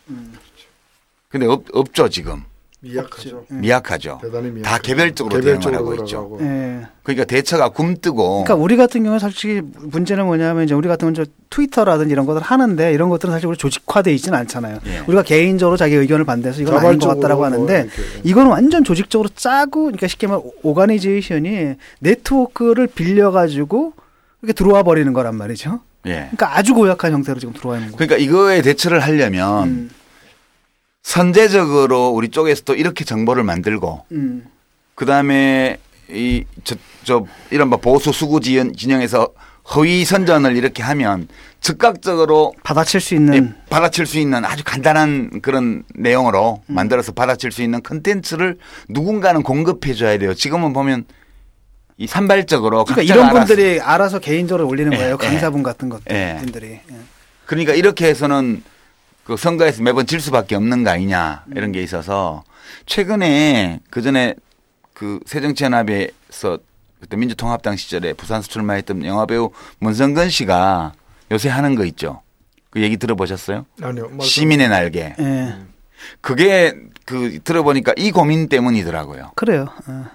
근데 없, 없죠 지금
미약하죠.
미약하죠.
대단히 미약하죠.
다 개별적으로,
개별적으로
대응을 하고 있죠.
예.
그러니까 대처가 굼뜨고
그러니까 우리 같은 경우는 솔직히 문제는 뭐냐면 이제 우리 같은 경우는 저 트위터라든지 이런 것들 하는데 이런 것들은 사실 우리 조직화돼 있지는 않잖아요.
예.
우리가 개인적으로 자기 의견을 반대해서 이건 아닌 것 같다라고
뭐
하는데
이렇게.
이거는 완전 조직적으로 짜고 그러니까 쉽게 말하면 오가니제이션이 네트워크를 빌려 가지고 이렇게 들어와 버리는 거란 말이죠.
예.
그러니까 아주 고약한 형태로 지금 들어와 있는 거.
그러니까 이거에 대처를 하려면
음.
선제적으로 우리 쪽에서도 이렇게 정보를 만들고
음.
그다음에 이저 저 이런 뭐 보수 수구 지연 진영에서 허위 선전을 이렇게 하면 즉각적으로
받아칠 수 있는
예, 받아칠 수 있는 아주 간단한 그런 내용으로
음.
만들어서 받아칠 수 있는 컨텐츠를 누군가는 공급해 줘야 돼요. 지금은 보면 이 산발적으로
그러니까 이런
알아서
분들이 알아서 개인적으로 올리는
예,
거예요.
예.
강사분 같은 것들
예.
분들이. 예.
그러니까 이렇게 해서는 그 선거에서 매번 질 수밖에 없는 거 아니냐 이런 게 있어서 최근에 그 전에 그 새정치연합에서 그때 민주통합당 시절에 부산서 출마했던 영화배우 문성근 씨가 요새 하는 거 있죠. 그 얘기 들어보셨어요?
아니요. 말씀-
시민의 날개.
예.
그게 그 들어보니까 이 고민 때문이더라고요.
그래요. 어.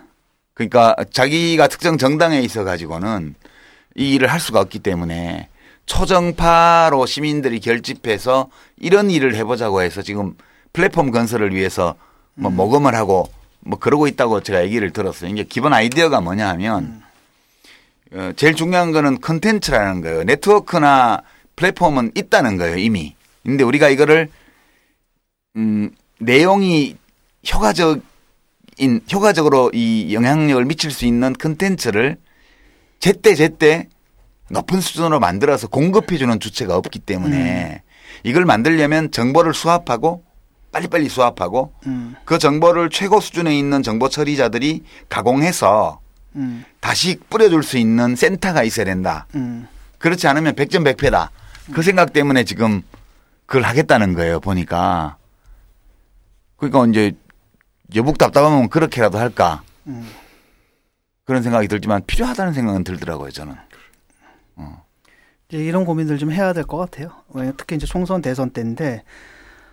그러니까 자기가 특정 정당에 있어 가지고는 이 일을 할 수가 없기 때문에 초정파로 시민들이 결집해서 이런 일을 해보자고 해서 지금 플랫폼 건설을 위해서 뭐 모금을 하고 뭐 그러고 있다고 제가 얘기를 들었어요. 이게 기본 아이디어가 뭐냐 하면 어, 제일 중요한 거는 컨텐츠라는 거예요. 네트워크나 플랫폼은 있다는 거예요, 이미. 근데 우리가 이거를 음, 내용이 효과적인 효과적으로 이 영향력을 미칠 수 있는 컨텐츠를 제때 제때 높은 수준으로 만들어서 공급해 주는 주체가 없기 때문에 이걸 만들려면 정보를 수합하고 빨리빨리 수합하고
음.
그 정보를 최고 수준에 있는 정보 처리자들이 가공해서
음.
다시 뿌려줄 수 있는 센터가 있어야 된다.
음.
그렇지 않으면 백전백패다. 그 생각 때문에 지금 그걸 하겠다는 거예요. 보니까. 그러니까 이제 여북 답답하면 그렇게라도 할까.
음.
그런 생각이 들지만 필요하다는 생각은 들더라고요. 저는.
이제 이런 고민들 좀 해야 될 것 같아요. 특히 이제 총선 대선 때인데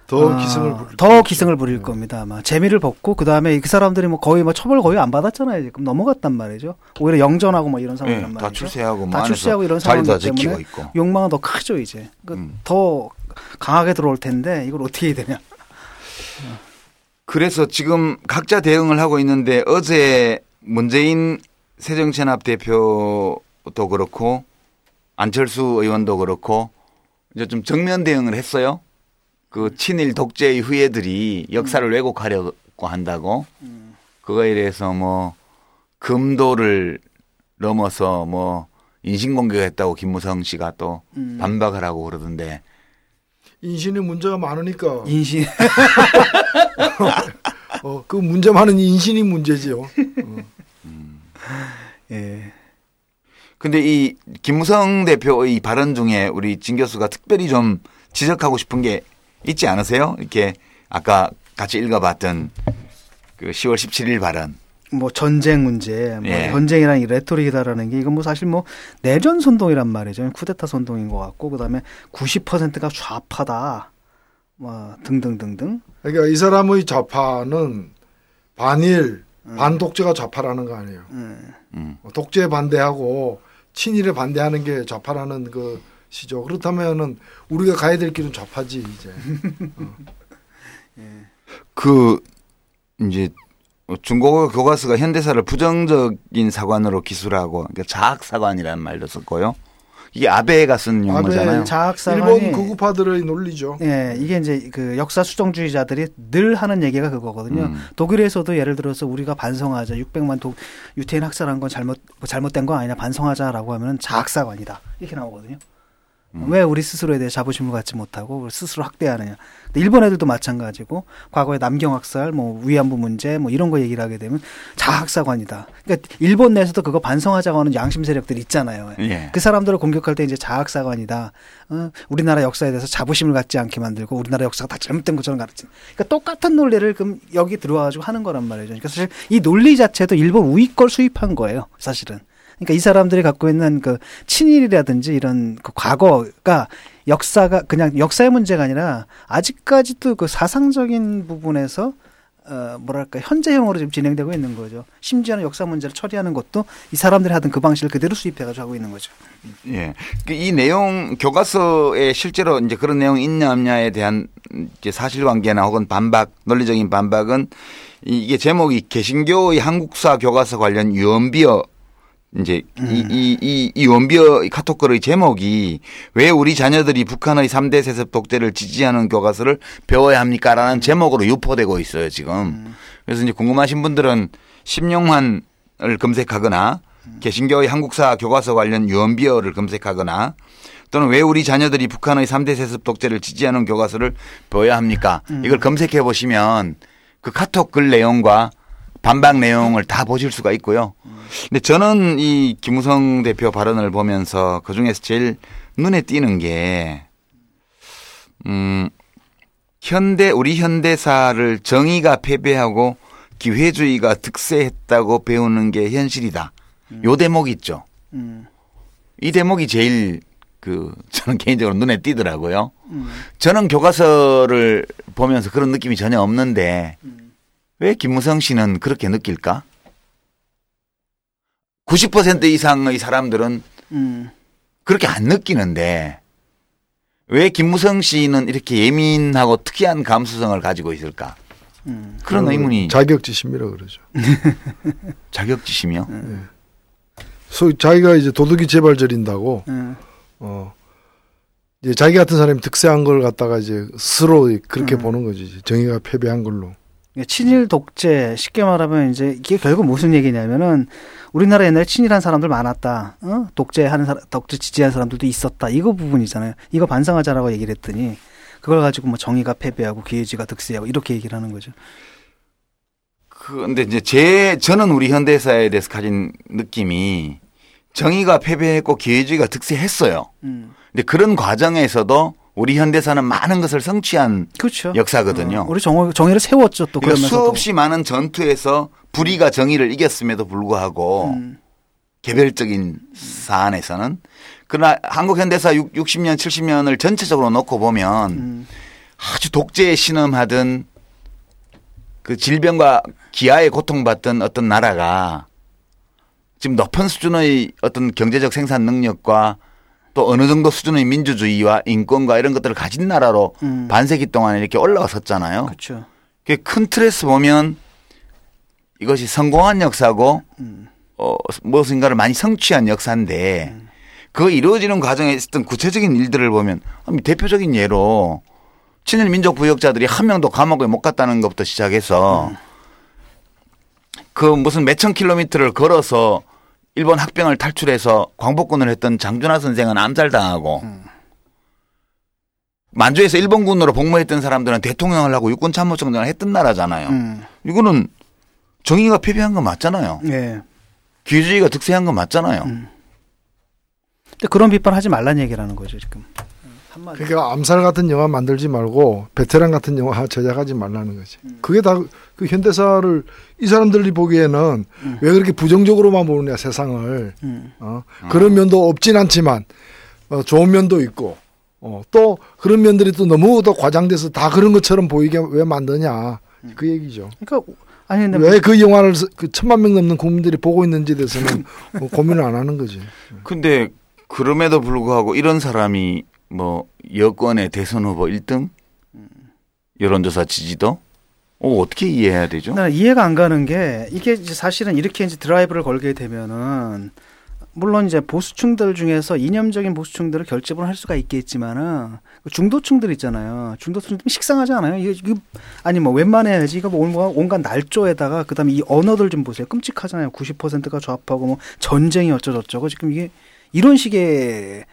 더
아,
기승을 부릴
더
거죠.
기승을 부릴 겁니다. 아마 재미를 벗고 그 다음에 그 사람들이 뭐 거의 뭐 처벌 거의 안 받았잖아요. 지금 넘어갔단 말이죠. 오히려 영전하고 뭐 이런 상황이란
예,
말이죠.
다 출세하고
뭐다
안에서
출세하고 이런 상황이기 때문에
있고.
욕망은 더 크죠 이제. 그
음.
더 강하게 들어올 텐데 이걸 어떻게 해야 되냐.
그래서 지금 각자 대응을 하고 있는데 어제 문재인 새정치연합 대표도 그렇고 안철수 의원도 그렇고 이제 좀 정면 대응을 했어요. 그 친일 독재의 후예들이 역사를 왜곡하려고 한다고 그거에 대해서 뭐 금도를 넘어서 뭐 인신공격했다고 김무성 씨가 또
음.
반박을 하고 그러던데
인신이 문제가 많으니까
인신.
어, 그 문제 많은 인신이 문제지요.
예.
근데 이 김무성 대표의 발언 중에 우리 진 교수가 특별히 좀 지적하고 싶은 게 있지 않으세요? 이렇게 아까 같이 읽어봤던 그 10월 17일 발언.
뭐 전쟁 문제, 뭐
예.
전쟁이라는 이 레토릭이다라는 게 이건 뭐 사실 뭐 내전 선동이란 말이죠. 쿠데타 선동인 것 같고 그다음에 90%가 좌파다. 뭐 등등등등.
그러니까 이 사람의 좌파는 반일, 반독재가 좌파라는 거 아니에요.
음.
음.
독재 반대하고 친일에 반대하는 게 좌파라는 것이죠. 그렇다면은 우리가 가야 될 길은 좌파지 이제.
그 이제 중국어 교과서가 현대사를 부정적인 사관으로 기술하고 그러니까 자학 사관이라는 말도 썼고요. 이게 아베가 쓴 용어잖아요.
자학사관이
일본 극우파들의 논리죠.
예, 이게 이제 그 역사 수정주의자들이 늘 하는 얘기가 그거거든요.
음.
독일에서도 예를 들어서 우리가 반성하자, 600만 독 유태인 학살한 건 잘못 뭐 잘못된 거 아니냐 반성하자라고 하면 자학사관이다 이렇게 나오거든요.
음.
왜 우리 스스로에 대해 자부심을 갖지 못하고 스스로 학대하느냐. 근데 일본 애들도 마찬가지고 과거에 남경 학살, 뭐 위안부 문제, 뭐 이런 거 얘기를 하게 되면 자학사관이다. 그러니까 일본 내에서도 그거 반성하자고 하는 양심 세력들이 있잖아요.
예.
그 사람들을 공격할 때 이제 자학사관이다. 어, 우리나라 역사에 대해서 자부심을 갖지 않게 만들고 우리나라 역사가 다 잘못된 것처럼 가르치는. 그러니까 똑같은 논리를 그럼 여기 들어와가지고 하는 거란 말이죠. 그러니까 사실 이 논리 자체도 일본 우익 걸 수입한 거예요. 사실은. 그러니까 이 사람들이 갖고 있는 그 친일이라든지 이런 그 과거가 역사가 그냥 역사의 문제가 아니라 아직까지도 그 사상적인 부분에서 어 뭐랄까 현재형으로 지금 진행되고 있는 거죠. 심지어는 역사 문제를 처리하는 것도 이 사람들이 하던 그 방식을 그대로 수입해가지고 하고 있는 거죠.
예. 그이 내용 교과서에 실제로 이제 그런 내용이 있냐 없냐에 대한 이제 사실관계나 혹은 반박, 논리적인 반박은 이- 이게 제목이 개신교의 한국사 교과서 관련 유언비어 이제 이, 이, 이, 이 원비어 이 카톡 글의 제목이 왜 우리 자녀들이 북한의 3대 세습 독재를 지지하는 교과서를 배워야 합니까? 라는 제목으로 유포되고 있어요, 지금. 그래서 이제 궁금하신 분들은 심용환을 검색하거나 개신교의 한국사 교과서 관련 유언비어를 검색하거나 또는 왜 우리 자녀들이 북한의 3대 세습 독재를 지지하는 교과서를 배워야 합니까? 이걸 검색해 보시면 그 카톡 글 내용과 반박 내용을 다 보실 수가 있고요. 근데 저는 이 김우성 대표 발언을 보면서 그 중에서 제일 눈에 띄는 게, 음, 현대, 우리 현대사를 정의가 패배하고 기회주의가 득세했다고 배우는 게 현실이다. 요 대목 있죠.
음.
이 대목이 제일 그 저는 개인적으로 눈에 띄더라고요.
음.
저는 교과서를 보면서 그런 느낌이 전혀 없는데 왜 김무성 씨는 그렇게 느낄까? 90% 이상의 사람들은
음.
그렇게 안 느끼는데 왜 김무성 씨는 이렇게 예민하고 특이한 감수성을 가지고 있을까?
음.
그런 의문이
자격지심이라 그러죠.
자격지심이요.
소위 자기가 이제 도둑이 재발 저린다고
음.
어 이제 자기 같은 사람이 득세한 걸 갖다가 이제 스스로 그렇게 보는 거지. 정의가 패배한 걸로.
그러니까 친일 독재 쉽게 말하면 이제 이게 결국 무슨 얘기냐면은 우리나라 옛날에 친일한 사람들 많았다. 어? 독재하는 사람, 독재 지지한 사람들도 있었다. 이거 부분이잖아요. 이거 반성하자라고 얘기를 했더니 그걸 가지고 뭐 정의가 패배하고 기회주의가 득세하고 이렇게 얘기를 하는 거죠.
그런데 이제 제 저는 우리 현대사에 대해서 가진 느낌이 정의가 패배했고 기회주의가 득세했어요.
음.
근데 그런 과정에서도 우리 현대사는 많은 것을 성취한
그렇죠.
역사거든요.
어, 우리 정, 정의를 세웠죠. 또
그러니까 수없이 많은 전투에서 불의가 정의를 이겼음에도 불구하고
음.
개별적인 사안에서는 그러나 한국 현대사 6, 60년, 70년을 전체적으로 놓고 보면
음.
아주 독재에 신음하던 그 질병과 기아에 고통받던 어떤 나라가 지금 높은 수준의 어떤 경제적 생산 능력과 또 어느 정도 수준의 민주주의와 인권과 이런 것들을 가진 나라로
음.
반세기 동안 이렇게 올라왔었잖아요.
그렇죠.
그큰 틀에서 보면 이것이 성공한 역사고
음.
어, 무엇인가를 많이 성취한 역사인데 그 이루어지는 과정에 있었던 구체적인 일들을 보면 대표적인 예로 친일 민족 부역자들이 한 명도 감옥에 못 갔다는 것부터 시작해서 그 무슨 몇천 킬로미터를 걸어서 일본 학병을 탈출해서 광복군을 했던 장준하 선생은 암살당하고 만주에서 일본군으로 복무했던 사람들은 대통령을 하고 육군 참모총장을 했던 나라잖아요.
음.
이거는 정의가 패배한 거 맞잖아요.
예.
기회주의가 득세한 거 맞잖아요.
근데 그런 비판 하지 말란 얘기라는 거죠, 지금. 한마디.
그러니까 암살 같은 영화 만들지 말고 베테랑 같은 영화 제작하지 말라는 거지. 그게 다 그 현대사를 이 사람들이 보기에는 왜 그렇게 부정적으로만 보느냐 세상을.
음.
어? 그런 면도 없진 않지만 어, 좋은 면도 있고 어, 또 그런 면들이 또 너무 더 과장돼서 다 그런 것처럼 보이게 왜 만드냐 그 얘기죠.
그러니까 아니 근데
왜그 영화를 서- 그 천만 명 넘는 국민들이 보고 있는지에 대해서는 뭐 고민을 안 하는 거지.
근데 그럼에도 불구하고 이런 사람이 뭐 여권의 대선 후보 1등 여론조사 지지도 어, 어떻게 이해해야 되죠?
이해가 안 가는 게 이게 사실은 이렇게 이제 드라이브를 걸게 되면은 물론 이제 보수층들 중에서 이념적인 보수층들을 결집을 할 수가 있겠지만은 그 중도층들 있잖아요. 중도층 좀 식상하지 않아요? 이게, 이게 아니 뭐 웬만해야지 이거 뭐 온갖, 온갖 날조에다가 그다음에 이 언어들 좀 보세요. 끔찍하잖아요. 90%가 좌파고 뭐 전쟁이 어쩌저쩌고 지금 이게 이런 식의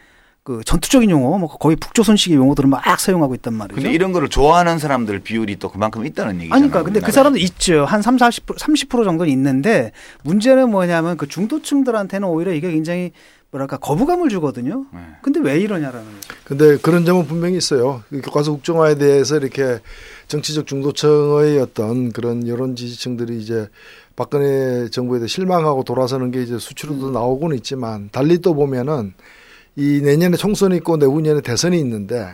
그 전투적인 용어, 뭐 거의 북조선식의 용어들을 막 사용하고 있단 말이죠.
근데 이런 거를 좋아하는 사람들 비율이 또 그만큼 있다는 얘기잖아요.
아니, 그러니까 근데 그. 사람도 있죠. 한 3, 40% 30% 정도는 있는데 문제는 뭐냐면 그 중도층들한테는 오히려 이게 굉장히 뭐랄까 거부감을 주거든요.
네.
근데 왜 이러냐라는 거죠.
근데 그런 점은 분명히 있어요. 그 교과서 국정화에 대해서 이렇게 정치적 중도층의 어떤 그런 여론 지지층들이 이제 박근혜 정부에 대해 실망하고 돌아서는 게 이제 수치로도 나오고는 있지만 달리 또 보면은 이 내년에 총선이 있고 내후년에 대선이 있는데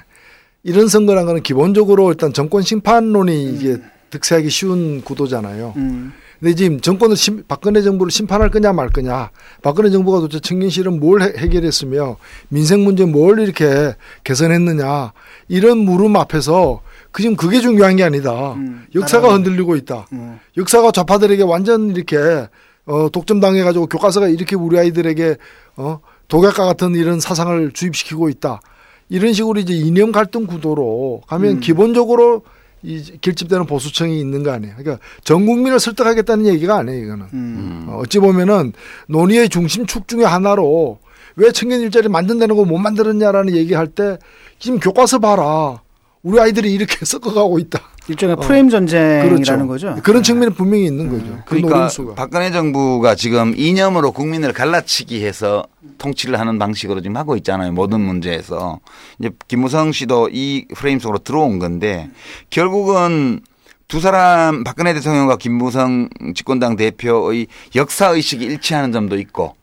이런 선거란 거는 기본적으로 일단 정권 심판론이 이게 득세하기 쉬운 구도잖아요.
음.
근데 지금 정권을 심, 박근혜 정부를 심판할 거냐 말 거냐. 박근혜 정부가 도대체 청년 실은 뭘 해- 해결했으며 민생 문제 뭘 이렇게 개선했느냐. 이런 물음 앞에서 그 지금 그게 중요한 게 아니다.
음,
역사가 흔들리고 있다.
음.
역사가 좌파들에게 완전 이렇게 어 독점당해 가지고 교과서가 이렇게 우리 아이들에게 어 독약과 같은 이런 사상을 주입시키고 있다. 이런 식으로 이제 이념 갈등 구도로 가면
음.
기본적으로 이 결집되는 보수층이 있는 거 아니에요. 그러니까 전 국민을 설득하겠다는 얘기가 아니에요, 이거는.
음.
어, 어찌 보면은 논의의 중심축 중에 하나로 왜 청년 일자리 만든다는 거 못 만들었냐라는 얘기할 때 지금 교과서 봐라. 우리 아이들이 이렇게 섞어가고 있다.
일종의 프레임 전쟁이라는
그렇죠.
거죠.
그런 측면은 분명히 있는 거죠. 그
그러니까
노림수가.
박근혜 정부가 지금 이념으로 국민을 갈라치기 해서 통치를 하는 방식으로 지금 하고 있잖아요. 모든 문제에서. 이제 김무성 씨도 이 프레임 속으로 들어온 건데 결국은 두 사람 박근혜 대통령과 김무성 집권당 대표의 역사 의식이 일치하는 점도 있고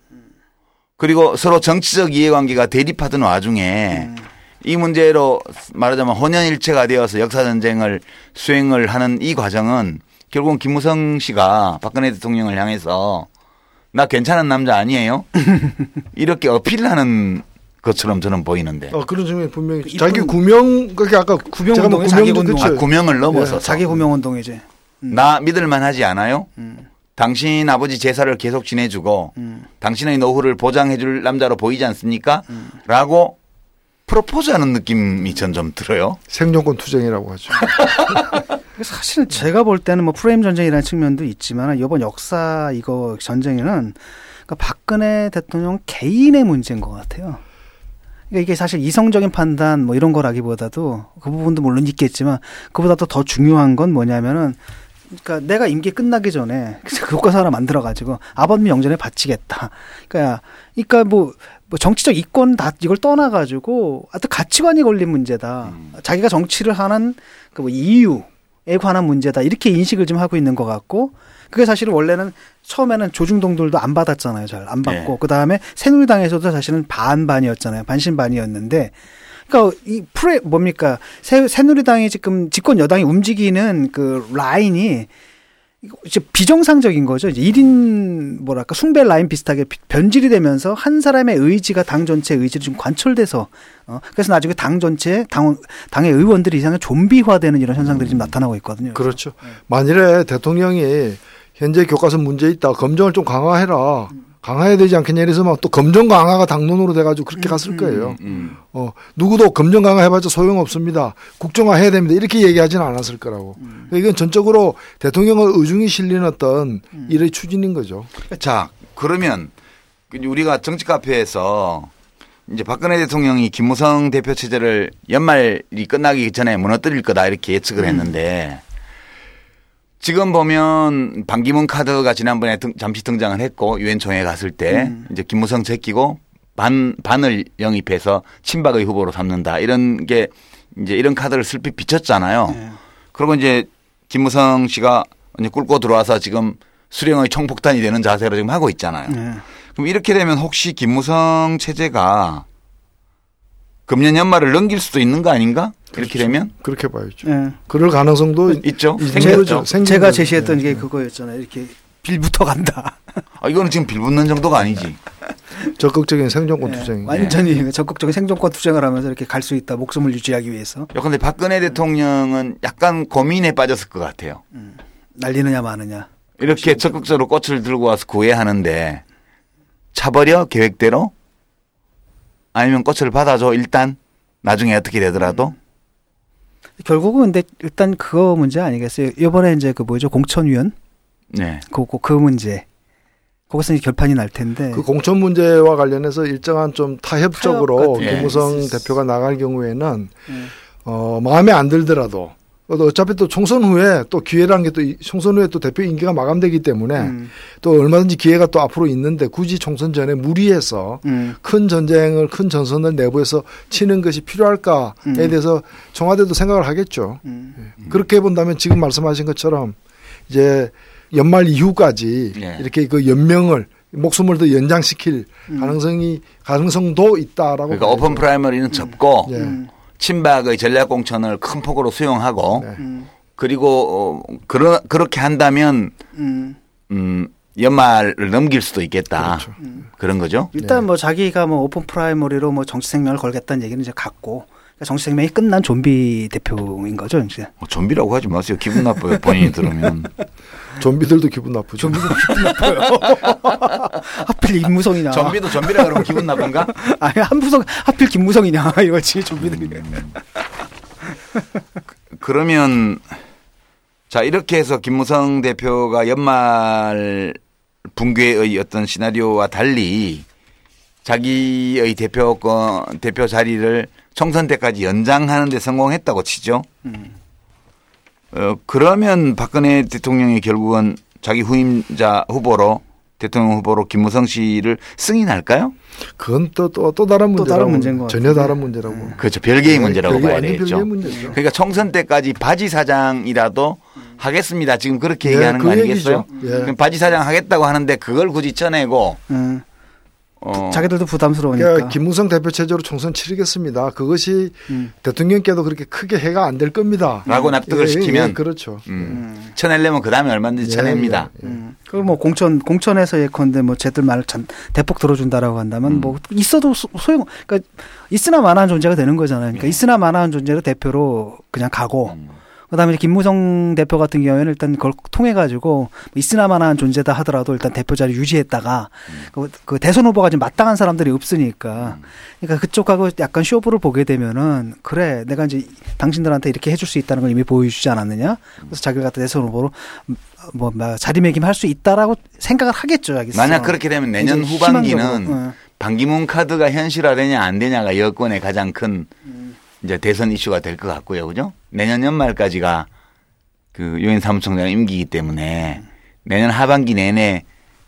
그리고 서로 정치적 이해관계가 대립하던 와중에 이 문제로 말하자면 혼연일체가 되어서 역사 전쟁을 수행을 하는 이 과정은 결국은 김무성 씨가 박근혜 대통령을 향해서 나 괜찮은 남자 아니에요? 이렇게 어필하는 것처럼 저는 보이는데
어, 그런 측면이 분명히
그
자기 구명 그게 아까
구명
뭐
운동에 자기 운동.
아. 구명을 넘어서
예,
자기 구명 운동이지. 음.
나 믿을만 하지 않아요?
음.
당신 아버지 제사를 계속 지내주고
음.
당신의 노후를 보장해줄 남자로 보이지 않습니까? 라고 프로포즈하는 느낌이 전 좀 들어요.
생존권 투쟁이라고 하죠.
그래서 사실 제가 볼 때는 뭐 프레임 전쟁이라는 측면도 있지만 이번 역사 이거 전쟁에는 그러니까 박근혜 대통령 개인의 문제인 것 같아요. 그러니까 이게 사실 이성적인 판단 뭐 이런 거라기보다도 그 부분도 물론 있겠지만 그보다도 더 중요한 건 뭐냐면은 그러니까 내가 임기 끝나기 전에 그 교과서 하나 만들어 가지고 아버님 영전에 바치겠다. 그러니까 그러니까 뭐, 뭐 정치적 이권 다 이걸 떠나 가지고 하여튼 가치관이 걸린 문제다. 자기가 정치를 하는 그 뭐 이유에 관한 문제다. 이렇게 인식을 좀 하고 있는 것 같고 그게 사실은 원래는 처음에는 조중동들도 안 받았잖아요. 잘 안 받고
예.
그 다음에 새누리당에서도 사실은 반반이었잖아요. 반신반이었는데 그러니까 이 프레 뭡니까 새, 새누리당이 지금 집권 여당이 움직이는 그 라인이 이제 비정상적인 거죠. 이제 1인 뭐랄까 숭배 라인 비슷하게 비- 변질이 되면서 한 사람의 의지가 당 전체 의지로 좀 관철돼서 어 그래서 나중에 당 전체 당 당의 의원들이 이상하게 좀비화되는 이런 현상들이 좀 나타나고 있거든요.
그렇죠. 만일에 대통령이 현재 교과서 문제 있다. 검정을 좀 강화해라. 강화해야 되지 않겠냐 이래서 막 또 검정 강화가 당론으로 돼가지고 그렇게 갔을 거예요.
음.
어, 누구도 검정 강화 해봤자 소용 없습니다. 국정화 해야 됩니다. 이렇게 얘기하지는 않았을 거라고. 그러니까 이건 전적으로 대통령의 의중이 실린 어떤 일의 추진인 거죠.
자, 그러면 우리가 정치 카페에서 이제 박근혜 대통령이 김무성 대표 체제를 연말이 끝나기 전에 무너뜨릴 거다 이렇게 예측을 했는데 지금 보면 반기문 카드가 지난번에 등- 잠시 등장을 했고 유엔 총회 갔을 때 이제 김무성 제끼고 반 반을 영입해서 친박의 후보로 삼는다 이런 게 이제 이런 카드를 슬피 비쳤잖아요.
네.
그리고 이제 김무성 씨가 이제 꿇고 들어와서 지금 수령의 총폭탄이 되는 자세로 지금 하고 있잖아요.
네.
그럼 이렇게 되면 혹시 김무성 체제가 금년 연말을 넘길 수도 있는 거 아닌가? 이렇게 되면
그렇게 봐야죠.
예.
그럴 가능성도
있죠. 생겼죠.
제가. 제시했던
네.
게 그거였잖아요. 이렇게 빌부터 간다.
아, 이거는 지금 빌붙는 정도가 아니지.
적극적인 생존권
예,
투쟁.
완전히 적극적인 생존권 투쟁을 하면서 이렇게 갈 수 있다. 목숨을 유지하기 위해서
요 근데 박근혜 대통령은 약간 고민에 빠졌을 것 같아요.
날리느냐 마느냐.
이렇게 적극적으로 꽃을 들고 와서 구애하는데 차버려 계획대로 아니면 꽃을 받아줘 일단 나중에 어떻게 되더라도
결국은 근데 일단 그거 문제 아니겠어요. 이번에 이제 그 뭐죠 공천위원
네.
그, 그, 그 문제. 거기서 이제 결판이 날 텐데.
그 공천 문제와 관련해서 일정한 좀 타협적으로
타협
김무성
수
대표가 나갈 경우에는
음.
어, 마음에 안 들더라도 또 어차피 또 총선 후에 또 기회라는 게 또 총선 후에 또 대표 임기가 마감되기 때문에
음,
또 얼마든지 기회가 또 앞으로 있는데 굳이 총선 전에 무리해서
음,
큰 전쟁을 큰 전선을 내부에서 치는 것이 필요할까에
음.
대해서 청와대도 생각을 하겠죠.
음.
그렇게 본다면 지금 말씀하신 것처럼 이제 연말 이후까지
예.
이렇게 그 연명을 목숨을 더 연장시킬
음.
가능성이 가능성도 있다라고.
그러니까. 오픈 프라이머리는 접고
예.
음,
친박의 전략 공천을 큰 폭으로 수용하고
네.
음,
그리고 어, 그러, 그렇게 한다면
음.
음, 연말을 넘길 수도 있겠다.
그렇죠.
그런 거죠.
일단 뭐 자기가 뭐 오픈 프라이머리로 뭐 정치 생명을 걸겠다는 얘기는 이제 그러니까 정치 생명이 끝난 좀비 대표인 거죠, 이제.
뭐 좀비라고 하지 마세요. 기분 나빠요. 본인이 들으면.
좀비들도 기분 나쁘죠.
좀비도 기분 나빠요. 하필 임무성이냐.
좀비도 좀비라 그러면 기분 나쁜가?
아니 한무성 하필 김무성이냐 이거지 좀비들이.
그러면 자 이렇게 해서 김무성 대표가 연말 붕괴의 어떤 시나리오와 달리 자기의 대표권 대표 자리를 총선 때까지 연장하는 데 성공했다고 치죠. 어 그러면 박근혜 대통령이 결국은 자기 후임자 후보로 대통령 후보로 김무성 씨를 승인할까요?
그건 또 또 또 다른
또
문제라고.
다른 문제인 것
전혀. 다른 문제라고.
그렇죠. 별개의
네,
문제라고
별개-
봐야 되겠죠. 그러니까 총선 때까지 바지 사장이라도 하겠습니다. 지금 그렇게
예,
얘기하는 그거 아니겠어요?
얘기죠. 예.
바지 사장 하겠다고 하는데 그걸 굳이 쳐내고
음,
어,
자기들도 부담스러우니까.
그러니까 김무성 대표 체제로 총선 치르겠습니다. 그것이
음.
대통령께도 그렇게 크게 해가 안 될 겁니다.
라고 납득을
예, 예,
시키면
예, 그렇죠.
음, 쳐내려면 그 다음에 얼마든지
예,
쳐냅니다.
예, 예.
음. 그리고 뭐 공천 공천에서 예컨대 뭐 쟤들 말을 참 대폭 들어준다라고 한다면
음.
뭐 있어도 소- 소용 그러니까 있으나 마나한 존재가 되는 거잖아요. 그러니까 있으나 마나한 존재로 대표로 그냥 가고
음.
그다음에 김무성 대표 같은 경우에는 일단 그걸 통해 가지고 있으나 마나한 존재다 하더라도 일단 대표 자리 유지했다가 그, 그 대선 후보가 지금 마땅한 사람들이 없으니까 그러니까 그쪽하고 약간 쇼부를 보게 되면은 그래 내가 이제 당신들한테 이렇게 해줄 수 있다는 걸 이미 보여주지 않았느냐 그래서 자기를 갖다 대선 후보로 뭐, 뭐 자리매김할 수 있다라고 생각을 하겠죠. 자기 스스로.
만약 그렇게 되면 내년 후반기는
희망적으로, 어.
반기문 카드가 현실화되냐 안 되냐가 여권의 가장 큰 이제 대선 이슈가 될 것 같고요, 그죠? 내년 연말까지가 그 유엔 사무총장 임기이기 때문에 내년 하반기 내내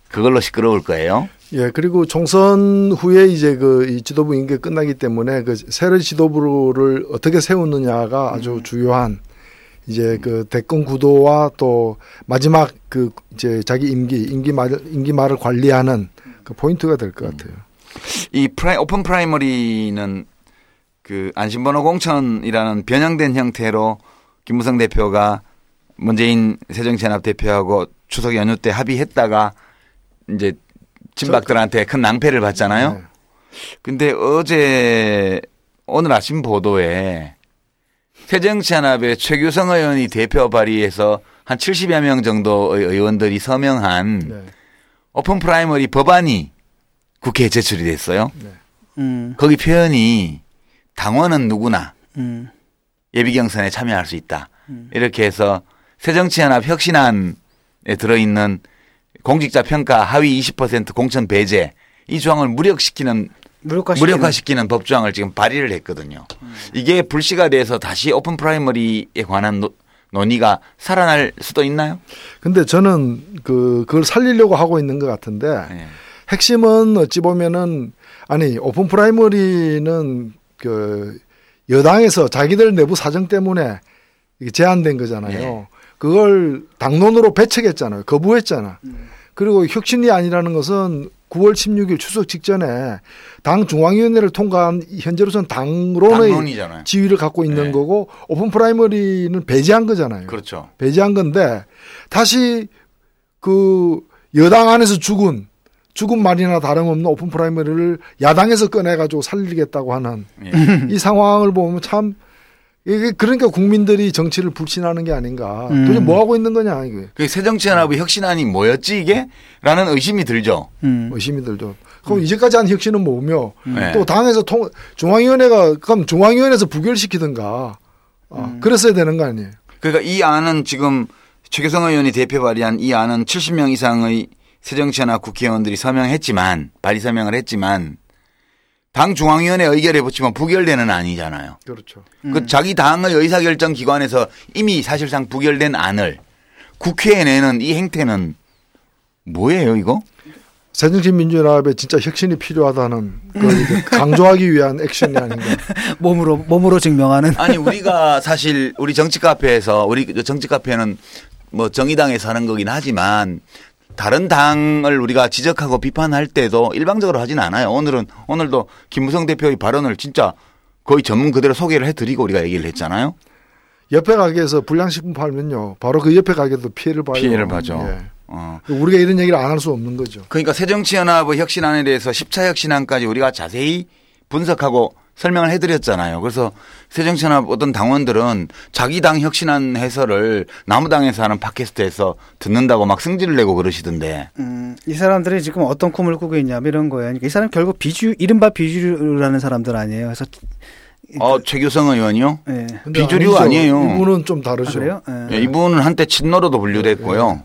그걸로 시끄러울 거예요.
예, 그리고 총선 후에 이제 그이 지도부 임기 끝나기 때문에 그 새로 지도부를 어떻게 세우느냐가 아주 주요한 이제 그 대권 구도와 또 마지막 그 이제 자기 임기 임기 말 임기 말을 관리하는 그 포인트가 될 것 같아요.
이 프라이, 오픈 프라이머리는 그 안심번호 공천이라는 변형된 형태로 김무성 대표가 문재인 새정치연합 대표하고 추석 연휴 때 합의했다가 이제 친박들한테 큰 낭패를 봤잖아요.
네.
근데 어제 오늘 아침 보도에 새정치연합의 최규성 의원이 대표 발의해서 한 70여 명 정도의 의원들이 서명한
네.
오픈 프라이머리 법안이 국회에 제출이 됐어요.
음,
거기 표현이 당원은 누구나
음,
예비 경선에 참여할 수 있다. 이렇게 해서 새정치연합 혁신안에 들어있는 공직자 평가 하위 20% 공천 배제 이 조항을 무력시키는
무력화
무력화시키는 법조항을 지금 발의를 했거든요. 이게 불씨가 돼서 다시 오픈 프라이머리에 관한 노- 논의가 살아날 수도 있나요?
근데 저는 그 그걸 살리려고 하고 있는 것 같은데
네.
핵심은 어찌 보면은 아니 오픈 프라이머리는 그 여당에서 자기들 내부 사정 때문에 제한된 거잖아요.
예.
그걸 당론으로 배척했잖아요. 거부했잖아. 그리고 혁신안이라는 것은 9월 16일 추석 직전에 당 중앙위원회를 통과한 현재로서는 당론의
당론이잖아요.
지위를 갖고 있는
네.
거고 오픈 프라이머리는 배제한 거잖아요.
그렇죠.
배제한 건데 다시 그 여당 안에서 죽은 죽은 말이나 다름없는 오픈 프라이머리를 야당에서 꺼내가지고 살리겠다고 하는
예.
이 상황을 보면 참 이게 그러니까 국민들이 정치를 불신하는 게 아닌가.
음.
도대체 뭐 하고 있는 거냐 이게
그 새정치연합의 혁신안이 뭐였지 이게? 라는 의심이 들죠.
음.
의심이 들죠. 그럼 이제까지 한 혁신은 뭐며
네.
또 당에서 통 중앙위원회가 그럼 중앙위원회에서 부결시키든가 아, 그랬어야 되는 거 아니에요.
그러니까 이 안은 지금 최규성 의원이 대표 발의한 이 안은 70명 이상의 새정치연합 국회의원들이 서명했지만 발의 서명을 했지만 당 중앙위원회 의결에 붙이면 부결되는 안이잖아요.
그렇죠.
그 자기 당의 의사결정 기관에서 이미 사실상 부결된 안을 국회에 내는 이 행태는 뭐예요 이거?
새정치 민주연합에 진짜 혁신이 필요하다는 걸 이제 강조하기 위한 액션이 아닌가.
몸으로 몸으로 증명하는.
아니 우리가 사실 우리 정치 카페에서 우리 정치 카페는 뭐 정의당에서 하는 거긴 하지만 다른 당을 우리가 지적하고 비판할 때도 일방적으로 하진 않아요. 오늘은 오늘도 김무성 대표의 발언을 진짜 거의 전문 그대로 소개를 해드리고 우리가 얘기를 했잖아요.
옆에 가게에서 불량식품 팔면요. 바로 그 옆에 가게도 피해를 봐요.
피해를 봐죠.
예.
어.
우리가 이런 얘기를 안 할 수 없는 거죠.
그러니까 새정치연합의 혁신안에 대해서 10차 혁신안까지 우리가 자세히 분석하고 설명을 해드렸잖아요. 그래서 새정치연합 어떤 당원들은 자기 당 혁신안 해설을 남우당에서 하는 팟캐스트에서 듣는다고 막 승질을 내고 그러시던데.
음, 이 사람들이 지금 어떤 꿈을 꾸고 있냐면 이런 거예요. 그러니까 이 사람 결국 비주 이른바 비주류라는 사람들 아니에요. 그래서
어, 최규성 의원이요?
예.
근데
비주류
아니죠.
아니에요.
이분은 좀
아,
다르죠.
그래요? 예.
예, 이분은 한때 친노로도 분류됐고요.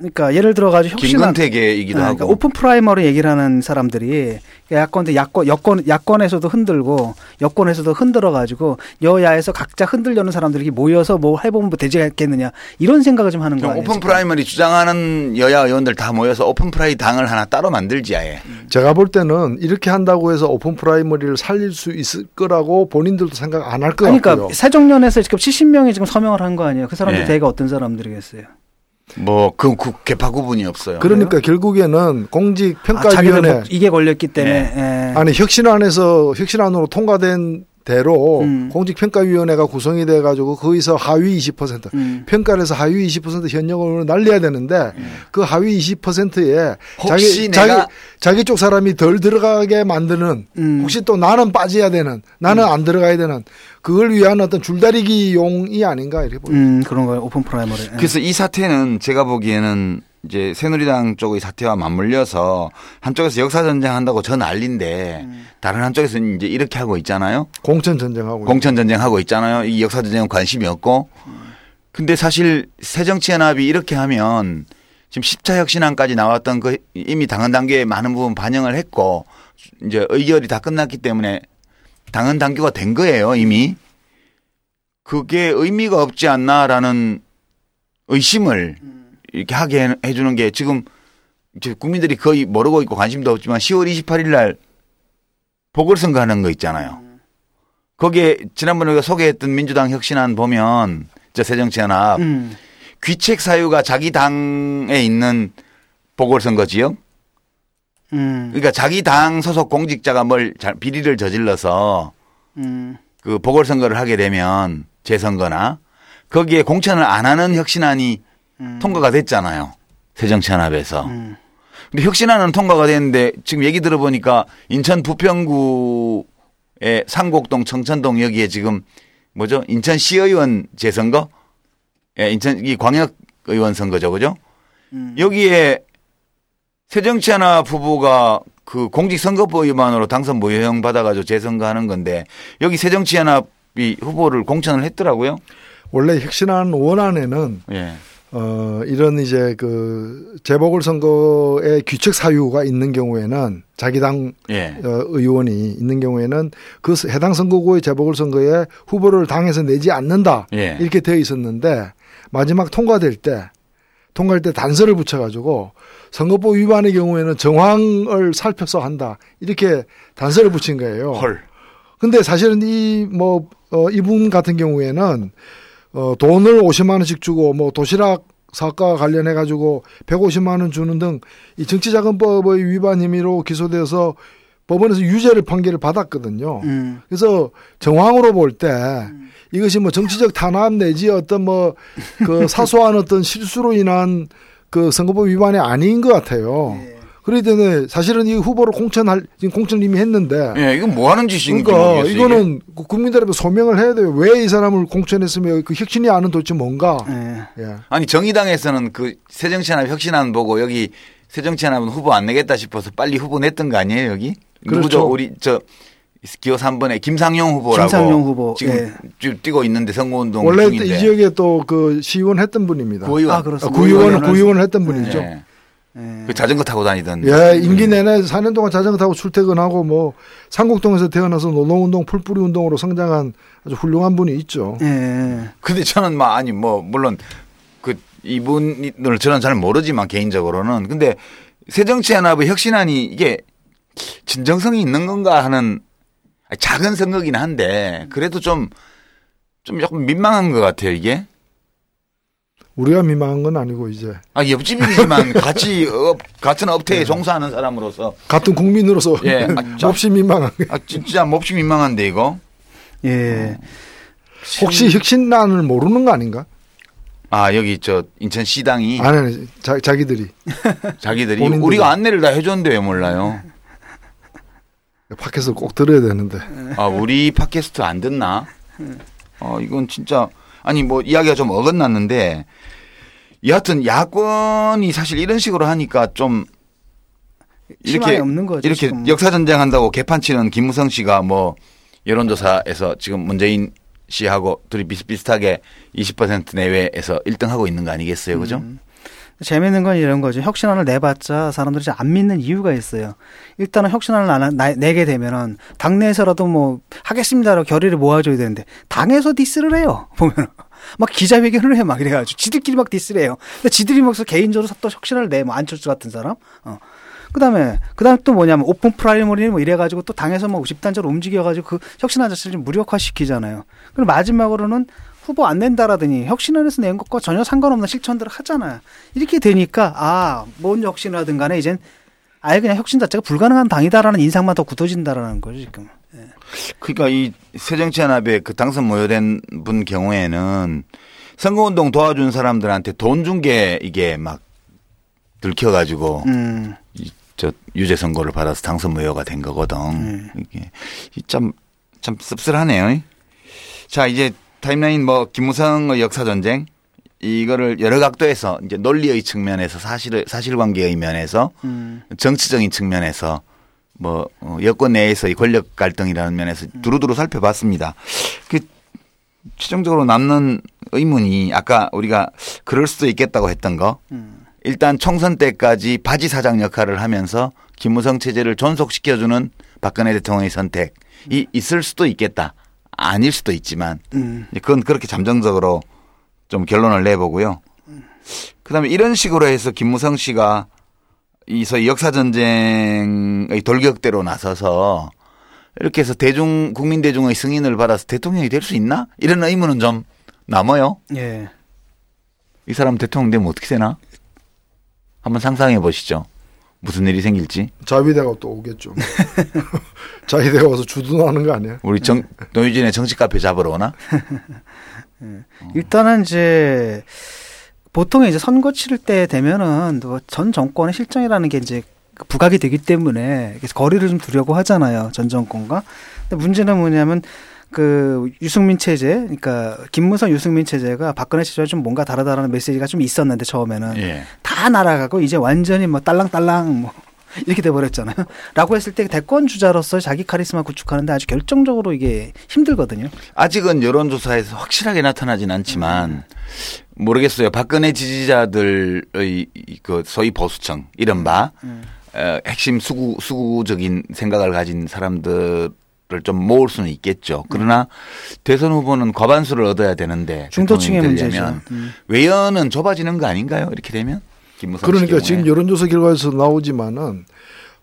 그러니까 예를 들어 가지고 혁신안
김근태계이기도
아,
하고.
그러니까 오픈 프라이머리 얘기를 하는 사람들이 야권도 야권 여권 야권에서도 흔들고 여권에서도 흔들어 가지고 여야에서 각자 흔들려는 사람들이 모여서 뭐 해보면 뭐 되지 않겠느냐 이런 생각을 좀 하는 거
그럼
아니에요?
오픈
지금?
프라이머리 주장하는 여야 의원들 다 모여서 오픈 프라이 당을 하나 따로 만들지 아예.
제가 볼 때는 이렇게 한다고 해서 오픈 프라이머리를 살릴 수 있을 거라고 본인들도 생각 안할것
그러니까
같고요.
세정연에서 지금 70명이 지금 서명을 한 거 아니에요? 그 사람들
네.
대가 어떤 사람들이겠어요?
뭐그 그 계파 구분이 없어요.
그러니까 결국에는
아, 자기들
공직 평가위원회
뭐 이게 걸렸기 때문에
네.
예.
아니 혁신안에서 혁신안으로 통과된 대로
음.
공직평가위원회가 구성이 돼 가지고 거기서 하위 20%
음.
평가를 해서 하위 20% 현역을 날려야 되는데 그 하위 20%에
혹시
자기
내가-
자기 자기 쪽 사람이 덜 들어가게 만드는
음.
혹시 또 나는 빠져야 되는 나는 안 들어가야 되는 그걸 위한 어떤 줄다리기용이 아닌가 이렇게.
음, 그런 거예요. 오픈 프라이머리. 예.
그래서 이 사태는 제가 보기에는 이제 새누리당 쪽의 사태와 맞물려서 한쪽에서 역사 전쟁한다고 저 난리인데 다른 한쪽에서는 이제 이렇게 하고 있잖아요.
공천 전쟁하고
공천 전쟁 하고 있잖아요. 이 역사 전쟁은 관심이 없고. 근데 사실 새정치연합이 이렇게 하면 지금 10차 혁신안까지 나왔던 그 이미 당헌 단계에 많은 부분 반영을 했고 이제 의결이 다 끝났기 때문에 당헌 단계가 된 거예요, 이미. 그게 의미가 없지 않나라는 의심을 이렇게 하게 해- 해주는 게 지금 국민들이 거의 모르고 있고 관심도 없지만 10월 28일 날 보궐선거 하는 거 있잖아요. 거기에 지난번에 우리가 소개했던 민주당 혁신안 보면 저 새정치연합
음.
귀책 사유가 자기 당에 있는 보궐선거 지역
음.
그러니까 자기 당 소속 공직자가 뭘 잘- 비리를 저질러서
음.
그 보궐선거를 하게 되면 재선거나 거기에 공천을 안 하는 혁신안이 통과가 됐잖아요. 새정치연합에서.
음.
근데 혁신안은 통과가 됐는데 지금 얘기 들어보니까 인천 부평구의 상곡동 청천동 여기에 지금 뭐죠? 인천 시의원 재선거? 예, 인천 이 광역 의원 선거죠. 그죠? 여기에 새정치연합 후보가 그 공직선거법 위반으로 당선 무효형 받아가지고 재선거하는 건데 여기 새정치연합이 후보를 공천을 했더라고요.
원래 혁신안 원안에는
예.
어, 이런 이제 그 재보궐선거에 규칙 사유가 있는 경우에는 자기 당
예.
어, 의원이 있는 경우에는 그 해당 선거구의 재보궐선거에 후보를 당에서 내지 않는다
예.
이렇게 되어 있었는데 마지막 통과될 때 통과할 때 단서를 붙여가지고 선거법 위반의 경우에는 정황을 살펴서 한다 이렇게 단서를 붙인 거예요.
헐.
근데 사실은 이 뭐 어, 이분 같은 경우에는 어, 돈을 50만 원씩 주고 뭐 도시락 사과 관련해 가지고 150만 원 주는 등 이 정치자금법의 위반 혐의로 기소돼서 법원에서 유죄를 판결을 받았거든요.
음.
그래서 정황으로 볼때 이것이 뭐 정치적 탄압 내지 어떤 뭐 그 사소한 어떤 실수로 인한 그 선거법 위반이 아닌 것 같아요. 그러기 때문에 사실은 이 후보를 공천할 지금 공천 이미 했는데
예, 이건 뭐 하는 짓인지
그러니까
모르겠어요.
이거는 그 국민들에게 소명을 해야 돼요. 왜 이 사람을 공천했으며 그 혁신이 아는 도대체 뭔가.
예.
예.
아니 정의당에서는 그 새정치연합 혁신안 보고 여기 새정치연합은 후보 안 내겠다 싶어서 빨리 후보 냈던 거 아니에요 여기? 누구죠?
그렇죠.
우리 저 기호 3번에 김상용 후보라고
김상용 후보,
지금
예.
지금 뛰고 있는데 선거운동
원래
중인데
이 지역에 또 그 시의원 했던 분입니다.
구의원
아, 그렇습니다.
구의원
구의원을-
구의원을 했던 분이죠.
예.
예.
그 자전거 타고 다니던
예, 임기 내내 4년 동안 자전거 타고 출퇴근하고 뭐 삼곡동에서 태어나서 노동운동, 풀뿌리 운동으로 성장한 아주 훌륭한 분이 있죠.
예.
근데 저는 막 아니 뭐 물론 그 이분을 저는 잘 모르지만 개인적으로는 근데 새정치연합의 혁신안이 이게 진정성이 있는 건가 하는 작은 선거긴 한데 그래도 좀 좀 조금 민망한 것 같아요 이게.
우리가 민망한 건 아니고 이제
아 옆집이지만 같이 업, 같은 업태에 종사하는 사람으로서
같은 국민으로서
예, 아, 참.
몹시 민망한.
아 진짜 몹시 민망한데 이거.
예.
혹시 혁신란을 모르는 거 아닌가?
아 여기 저 인천 시당이
아니, 아니 자, 자기들이
자기들이
본인들이.
우리가 안내를 다 해줬는데 왜 몰라요?
밖에서 꼭 들어야 되는데.
아, 우리 팟캐스트 안 듣나? 어, 이건 진짜, 아니, 뭐, 이야기가 좀 어긋났는데, 여하튼, 야권이 사실 이런 식으로 하니까 좀, 이렇게,
없는 거죠.
이렇게
지금.
역사 전쟁 한다고 개판 치는 김무성 씨가 뭐, 여론조사에서 지금 문재인 씨하고 둘이 비슷비슷하게 20% 내외에서 1등 하고 있는 거 아니겠어요? 그죠?
음. 재밌는 건 이런 거죠. 혁신안을 내봤자 사람들이 잘안 믿는 이유가 있어요. 일단은 혁신안을 나- 내게 되면은 당내에서라도 뭐 하겠습니다라고 결의를 모아줘야 되는데 당에서 디스를 해요. 보면 막 기자회견을 해 막 이래가지고 지들끼리 막 디스를 해요. 근데 지들이 막서 개인적으로 또 혁신안을 내, 뭐 안철수 같은 사람. 어. 그다음에 그다음 또 뭐냐면 오픈 프라이머리 뭐 이래가지고 또 당에서 뭐 집단적으로 움직여가지고 그 혁신안 자체를 좀 무력화시키잖아요. 그리고 마지막으로는 후보 안 낸다라더니 혁신안에서 낸 것과 전혀 상관없는 실천들을 하잖아요. 이렇게 되니까 아, 뭔 혁신이라든 간에 이젠 아예 그냥 혁신 자체가 불가능한 당이다라는 인상만 더 굳어진다라는 거죠, 지금.
그러니까 이 새정치연합에 그 당선 무효된 분 경우에는 선거운동 도와준 사람들한테 돈 준 게 이게 막 들켜가지고
음.
이, 저 유죄 선고를 받아서 당선 무효가 된 거거든.
네.
이게 참, 참 씁쓸하네요. 자, 이제 타임라인 뭐 김무성의 역사 전쟁 이거를 여러 각도에서 이제 논리의 측면에서 사실 사실관계의 면에서
음.
정치적인 측면에서 뭐 어, 여권 내에서의 권력 갈등이라는 면에서 두루두루 살펴봤습니다. 그 최종적으로 남는 의문이 아까 우리가 그럴 수도 있겠다고 했던 거
음.
일단 총선 때까지 바지 사장 역할을 하면서 김무성 체제를 존속시켜주는 박근혜 대통령의 선택이 있을 수도 있겠다. 아닐 수도 있지만
음.
그건 그렇게 잠정적으로 좀 결론을 내보고요. 그다음에 이런 식으로 해서 김무성 씨가 이 소위 역사 전쟁의 돌격대로 나서서 이렇게 해서 대중 국민 대중의 승인을 받아서 대통령이 될 수 있나? 이런 의문은 좀 남아요.
예.
이 사람 대통령 되면 어떻게 되나? 한번 상상해 보시죠. 무슨 일이 생길지.
자위대가 또 오겠죠. 자위대가 와서 주둔하는 거 아니야?
우리 정, 노유진의 정치 카페 잡으러 오나?
일단은 이제 보통 이제 선거 치를 때 되면은 또전 정권의 실정이라는 게 이제 부각이 되기 때문에 거리를 좀 두려고 하잖아요. 전 정권과. 근데 문제는 뭐냐면 그 유승민 체제, 그러니까 김무성 유승민 체제가 박근혜 체제와 좀 뭔가 다르다라는 메시지가 좀 있었는데 처음에는
예.
다 날아가고 이제 완전히 뭐 딸랑딸랑 뭐 이렇게 돼버렸잖아요. 라고 했을 때 대권 주자로서 자기 카리스마 구축하는데 아주 결정적으로 이게 힘들거든요.
아직은 여론조사에서 확실하게 나타나진 않지만 모르겠어요. 박근혜 지지자들의 이그 소위 보수층 이른바 어, 핵심 수구 수구적인 생각을 가진 사람들을 좀 모을 수는 있겠죠. 그러나 대선 후보는 과반수를 얻어야 되는데
중도층의 문제죠. 음.
외연은 좁아지는 거 아닌가요? 이렇게 되면
그러니까
경우에.
지금 여론조사 결과에서 나오지만은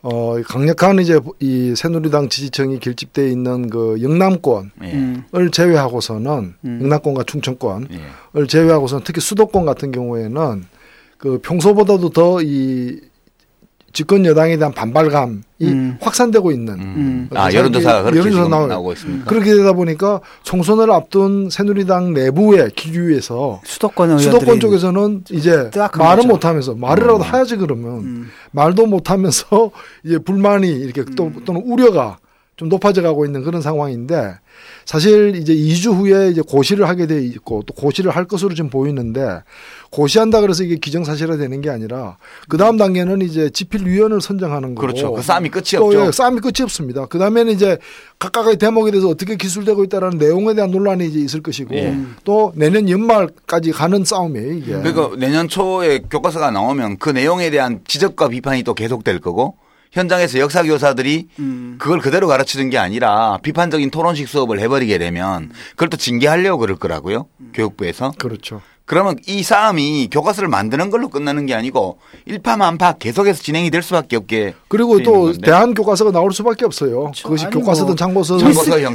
어 강력한 이제 이 새누리당 지지층이 결집돼 있는 그 영남권을
예.
음.
제외하고서는
음.
영남권과 충청권을
예.
제외하고서는 특히 수도권 같은 경우에는 그 평소보다도 더이 집권 여당에 대한 반발감이
음.
확산되고 있는
음.
아, 여론조사가 그렇게
여론조사 나오-
나오고 있습니까?
그렇게 되다 보니까 총선을 앞둔 새누리당 내부의 기류에서
수도권
수도권 쪽에서는 이제 말을
거죠.
못하면서 말이라도
음.
해야지 그러면
음.
말도 못 하면서 이제 불만이 이렇게 또 또는 우려가 좀 높아져 가고 있는 그런 상황인데 사실 이제 2주 후에 이제 고시를 하게 돼 있고 또 고시를 할 것으로 지금 보이는데 고시한다 그래서 이게 기정사실화 되는 게 아니라 그 다음 단계는 이제 집필위원을 선정하는 거고
그렇죠. 그 싸움이 끝이
또
없죠.
예, 싸움이 끝이 없습니다. 그 다음에는 이제 각각의 대목에 대해서 어떻게 기술되고 있다라는 내용에 대한 논란이 이제 있을 것이고
예.
또 내년 연말까지 가는 싸움이에요 이게.
그러니까 내년 초에 교과서가 나오면 그 내용에 대한 지적과 비판이 또 계속될 거고 현장에서 역사 교사들이
음.
그걸 그대로 가르치는 게 아니라 비판적인 토론식 수업을 해버리게 되면 그걸 또 징계하려고 그럴 거라고요 교육부에서
그렇죠.
그러면 이 싸움이 교과서를 만드는 걸로 끝나는 게 아니고 일파만파 계속해서 진행이 될 수밖에 없게
그리고
돼
또. 대한 교과서가 나올 수밖에 없어요. 그것이
아니,
교과서든
뭐
장고서든.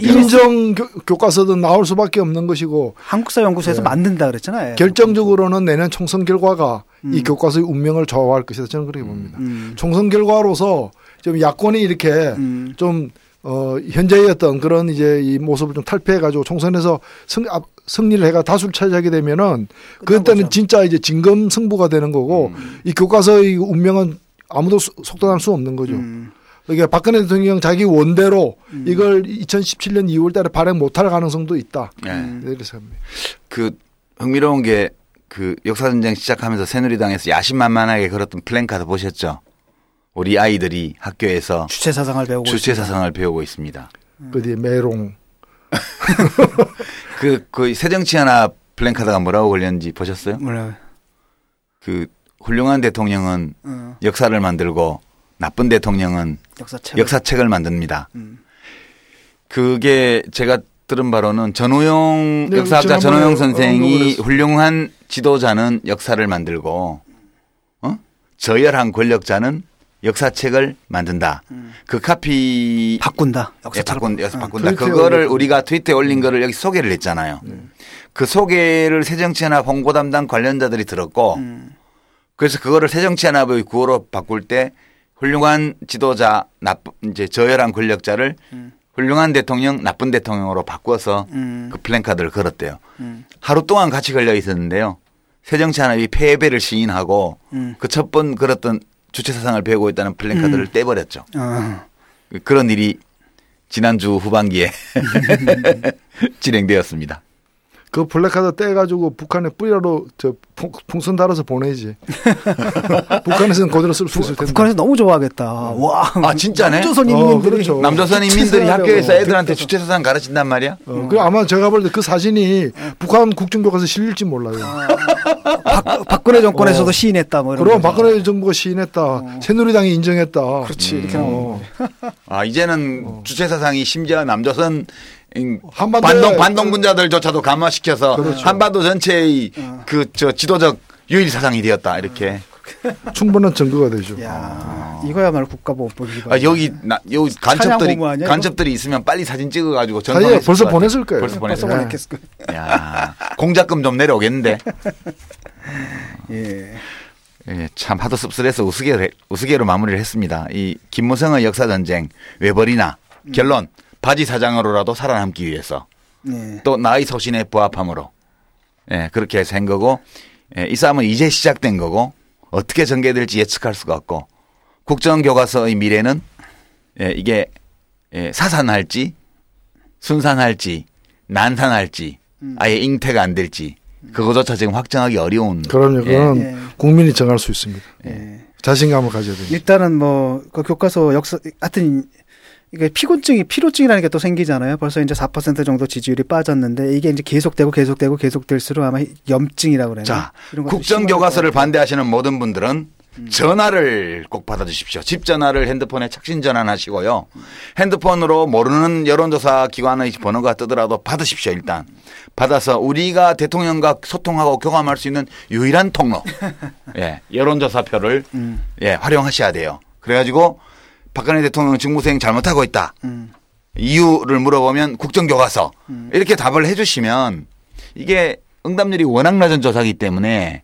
인정 교, 교과서든 나올 수밖에 없는 것이고
한국사 연구소에서
네.
만든다 그랬잖아요.
결정적으로는 내년 총선 결과가 이 교과서의 운명을 좌우할 것이다 저는 그렇게 봅니다.
음.
총선 결과로서 좀 야권이 이렇게
음.
좀 어, 현재의 어떤 그런 이제 이 모습을 좀 탈피해가지고 총선에서 승, 앞- 승리를 해가 다수를 차지하게 되면은 그때는. 진짜 이제 진검 승부가 되는 거고 이 교과서의 운명은 아무도 수- 속단할 수 없는 거죠.
음.
그러니까 박근혜 대통령 자기 원대로 이걸 2017년 2월 달에 발행 못할 가능성도 있다.
예.
음.
네, 그래서 합니다.
그 흥미로운 게 그 역사전쟁 시작하면서 새누리당에서 야심만만하게 걸었던 플랜카드 보셨죠? 우리 아이들이 학교에서
주체 사상을 배우고
주체
있습니다.
사상을 배우고 있습니다.
그 뒤에 메롱.
그, 그 새정치연합 플랜카드가 뭐라고 걸렸는지 보셨어요?
몰라요.
그 훌륭한 대통령은
어,
역사를 만들고 나쁜 대통령은
역사책.
역사책을 만듭니다.
음.
그게 제가 들은 바로는 전우용
네,
역사학자 전우용 선생이
했어.
훌륭한 지도자는 역사를 만들고 어? 저열한 권력자는 역사책을 만든다. 그 카피
바꾼다.
예,
역사책을
바꾼. 여기서
어.
바꾼다.
트위터에
그거를. 우리가 트위터에 올린 거를 여기 소개를 했잖아요. 그 소개를 새정치연합 홍보 담당 관련자들이 들었고 그래서 그거를 새정치연합의 구호로 바꿀 때 훌륭한 지도자, 나쁜 이제 저열한 권력자를 훌륭한 대통령, 나쁜 대통령으로 바꿔서
음.
그 플랜카드를 걸었대요.
음.
하루 동안 같이 걸려 있었는데요. 새정치연합이 패배를 시인하고
음.
그첫 번 걸었던 주체 사상을 배우고 있다는 플랜카드를 떼버렸죠.
어.
그런 일이 지난주 후반기에 진행되었습니다.
그 블랙카드 떼가지고 북한에 뿌리로 저 풍- 풍선 달아서 보내지. 북한에서는 그대로 쓸 수 있을 텐데.
북한에서 너무 좋아하겠다. 와.
아, 진짜네?
남조선
어,
인민들이
그렇죠.
남조선 인민들이. 학교에서 애들한테 주체 사상 가르친단 말이야?
어, 그 아마 제가 볼 때 그 사진이 북한 국정교과서 실릴지 몰라요.
박, 박근혜 정권에서도
어.
시인했다. 뭐
그럼
거.
박근혜 정부가 시인했다. 새누리당이 인정했다.
그렇지. 이렇게 나오는
어.
아, 이제는 주체 사상이 심지어 남조선 인-
한반도에-
반동 반동분자들조차도 감화시켜서 한반도 전체의 그저 지도적 유일 사상이 되었다 이렇게.
충분한 증거가 되죠.
야, 이거야말로 국가보호법이.
아, 여기 나, 여기 간첩들이
아니야, 이거?
간첩들이 있으면 빨리 사진 찍어가지고 전송했을
벌써
것 같아.
보냈을 거예요.
벌써
벌써
보냈을
거예요.
야, 공작금 좀 내려오겠는데.
예.
예, 참 하도 씁쓸해서 우스개로, 우스개로 마무리를 했습니다. 이 김무성의 역사 전쟁 왜 버리나 결론 바지 사장으로라도 살아남기 위해서
예.
또 나의 소신에 부합함으로 예, 그렇게 해서 한 거고 예, 이 싸움은 이제 시작된 거고 어떻게 전개될지 예측할 수가 없고 국정교과서의 미래는 예, 이게 예, 사산할지 순산할지 난산할지 아예 잉태가 안 될지 그거조차 지금 확정하기 어려운
그럼요.
예.
그건
예.
국민이 정할 수 있습니다.
예.
자신감을 가져야 됩니다.
일단은 뭐 그 교과서 역사 하여튼 이게 피곤증이 피로증이라는 게 또 생기잖아요. 벌써 이제 4% 정도 지지율이 빠졌는데 이게 이제 계속되고 계속되고 계속될수록 아마 염증이라고 그래요.
자, 국정 교과서를 반대하시는 모든 분들은 전화를 꼭 받아주십시오. 집 전화를 핸드폰에 착신 전환하시고요. 핸드폰으로 모르는 여론조사 기관의 번호가 뜨더라도 받으십시오. 일단 받아서 우리가 대통령과 소통하고 교감할 수 있는 유일한 통로, 예, 여론조사표를 예 활용하셔야 돼요. 그래가지고 박근혜 대통령 직무수행 잘못하고 있다. 이유를 물어보면 국정교과서 이렇게 답을 해주시면 이게 응답률이 워낙 낮은 조사기 때문에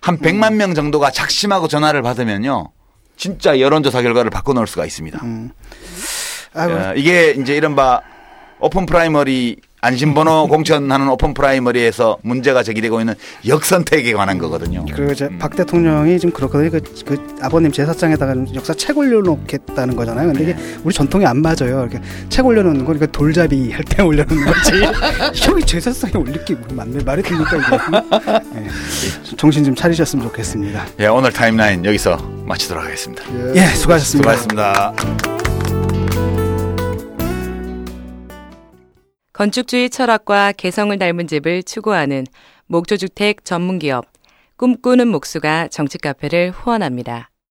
한 100만 명 정도가 작심하고 전화를 받으면요. 진짜 여론조사 결과를 바꿔놓을 수가 있습니다.
음.
어, 이게 이제 이른바 오픈 프라이머리 안심번호 공천하는 오픈 프라이머리에서 문제가 제기되고 있는 역선택에 관한 거거든요.
그리고 이제
음.
박 대통령이 지금 그렇거든요. 그, 그 아버님 제사장에다가 역사 책 올려놓겠다는 거잖아요. 근데 이게
네.
우리 전통에 안 맞아요. 이렇게 책 올려놓는 거, 그러니까 돌잡이 할 때 올려놓는 거지. 형이 제사상에 올릴 게 맞네. 말이 됩니까 이게? 네. 정신 좀 차리셨으면 좋겠습니다.
예, 오늘 타임라인 여기서 마치도록 하겠습니다.
예, 수고하셨습니다.
수고하셨습니다.
건축주의 철학과 개성을 닮은 집을 추구하는 목조주택 전문기업 꿈꾸는 목수가 정치 카페를 후원합니다.